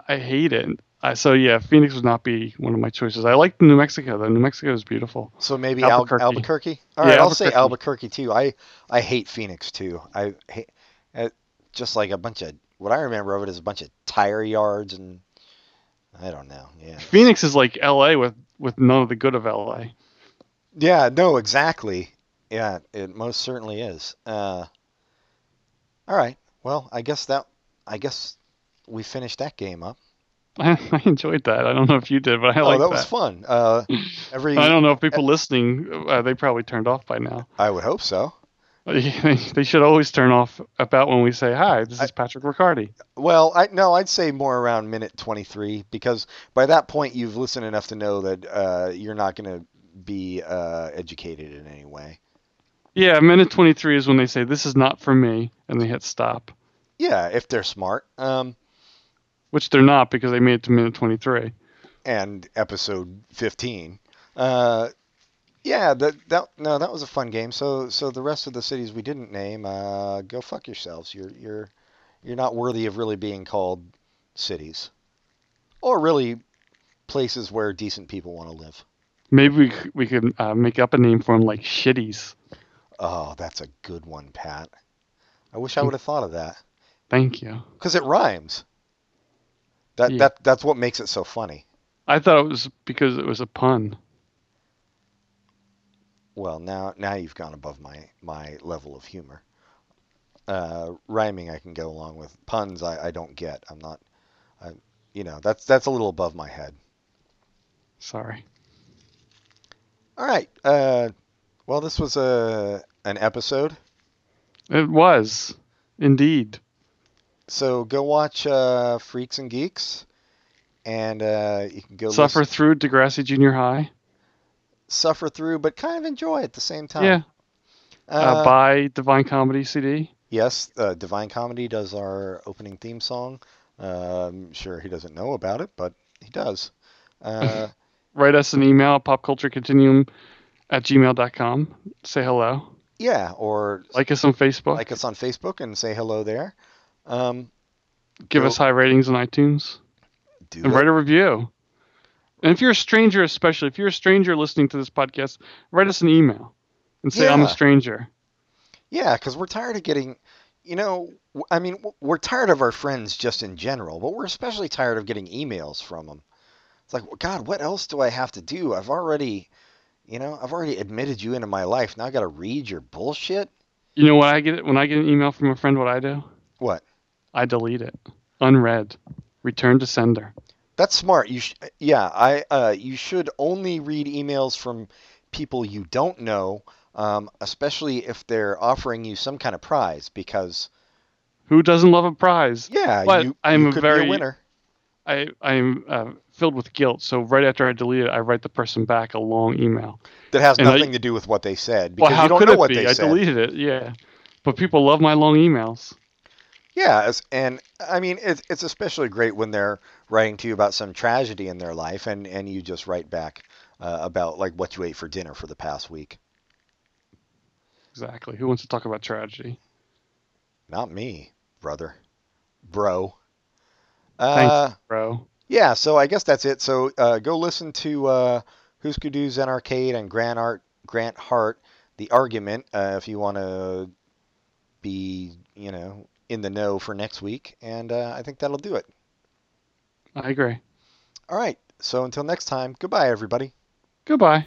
I hate it. Uh, so yeah, Phoenix would not be one of my choices. I like New Mexico though. New Mexico is beautiful. So maybe Al- Albuquerque. Albuquerque. All Yeah, I'll say Albuquerque. Albuquerque too. I I hate Phoenix too. I hate uh, just like a bunch of what I remember of it is a bunch of tire yards and I don't know. Yeah. Phoenix is like LA with, with none of the good of LA. Yeah. No. Exactly. Yeah. It most certainly is. Uh, all right. Well, I guess that I guess we finished that game up. I, (laughs) I enjoyed that. I don't know if you did, but I oh, like that Oh, that. was fun. Uh, (laughs) every I don't know if people listening, uh, they probably turned off by now. I would hope so. (laughs) They, should always turn off about when we say hi. This is Patrick Riccardi. Well, I no, I'd say more around minute 23 because by that point you've listened enough to know that uh, you're not going to be uh, educated in any way. Yeah, minute 23 is when they say this is not for me, and they hit stop, Yeah, if they're smart. Um, which they're not because they made it to minute 23. and episode 15. Uh, yeah, that that no, that was a fun game. So so the rest of the cities we didn't name, uh, go fuck yourselves. You're you're you're not worthy of really being called cities, or really places where decent people want to live. Maybe we, we could uh, make up a name for them like shitties. Oh, that's a good one, Pat. I wish I would have thought of that Thank you. because it rhymes. That Yeah. that that's what makes it so funny. I thought it was because it was a pun. Well, now now you've gone above my my level of humor. Uh, rhyming I can go along with. Puns I, I don't get. I'm not. I, you know that's that's a little above my head. Sorry. All right. Uh, well, this was a an episode. It was indeed. So go watch uh, Freaks and Geeks. and uh, you can go Suffer listen- through Degrassi Junior High. Suffer through, but kind of enjoy at the same time. Yeah. Uh, Uh, buy Divine Comedy CD. yes, uh, Divine Comedy does our opening theme song. I'm sure he doesn't know about it, but he does. Uh, (laughs) Write us an email at popculturecontinuum at gmail.com. Say hello. yeah, or Like us on Facebook. like us on Facebook and say hello there. Um, Give go- us high ratings on iTunes. do and it. write a review. And if you're a stranger, especially if you're a stranger listening to this podcast, write us an email and say I'm a stranger. Yeah, because we're tired of getting, you know, I mean, we're tired of our friends just in general, but we're especially tired of getting emails from them. It's like, God, what else do I have to do? I've already, you know, I've already admitted you into my life. Now I got to read your bullshit. You know what I get when I get an email from a friend? What I do? What? I delete it, unread, return to sender. That's smart. You, sh- yeah, I, uh, you should only read emails from people you don't know, um, especially if they're offering you some kind of prize, because Who doesn't love a prize? yeah, But you, I'm you a very- a winner. I I'm uh, filled with guilt. So right after I delete it, I write the person back a long email. That has and I- nothing to do with what they said because Well, how you don't could know it what be? they I said. deleted it. Yeah, but people love my long emails. Yeah, as- and I mean it's it's especially great when they're writing to you about some tragedy in their life, and and you just write back uh, about like what you ate for dinner for the past week. Exactly. Who wants to talk about tragedy? Not me, brother, bro. Thanks, Uh, bro. yeah, so I guess that's it. So uh, go listen to uh, Hüsker Dü Zen Arcade and Grant Art Grant Hart, the argument, uh, if you want to be you know in the know for next week, and uh, I think that'll do it. I agree. All right. So until next time, goodbye, everybody. Goodbye.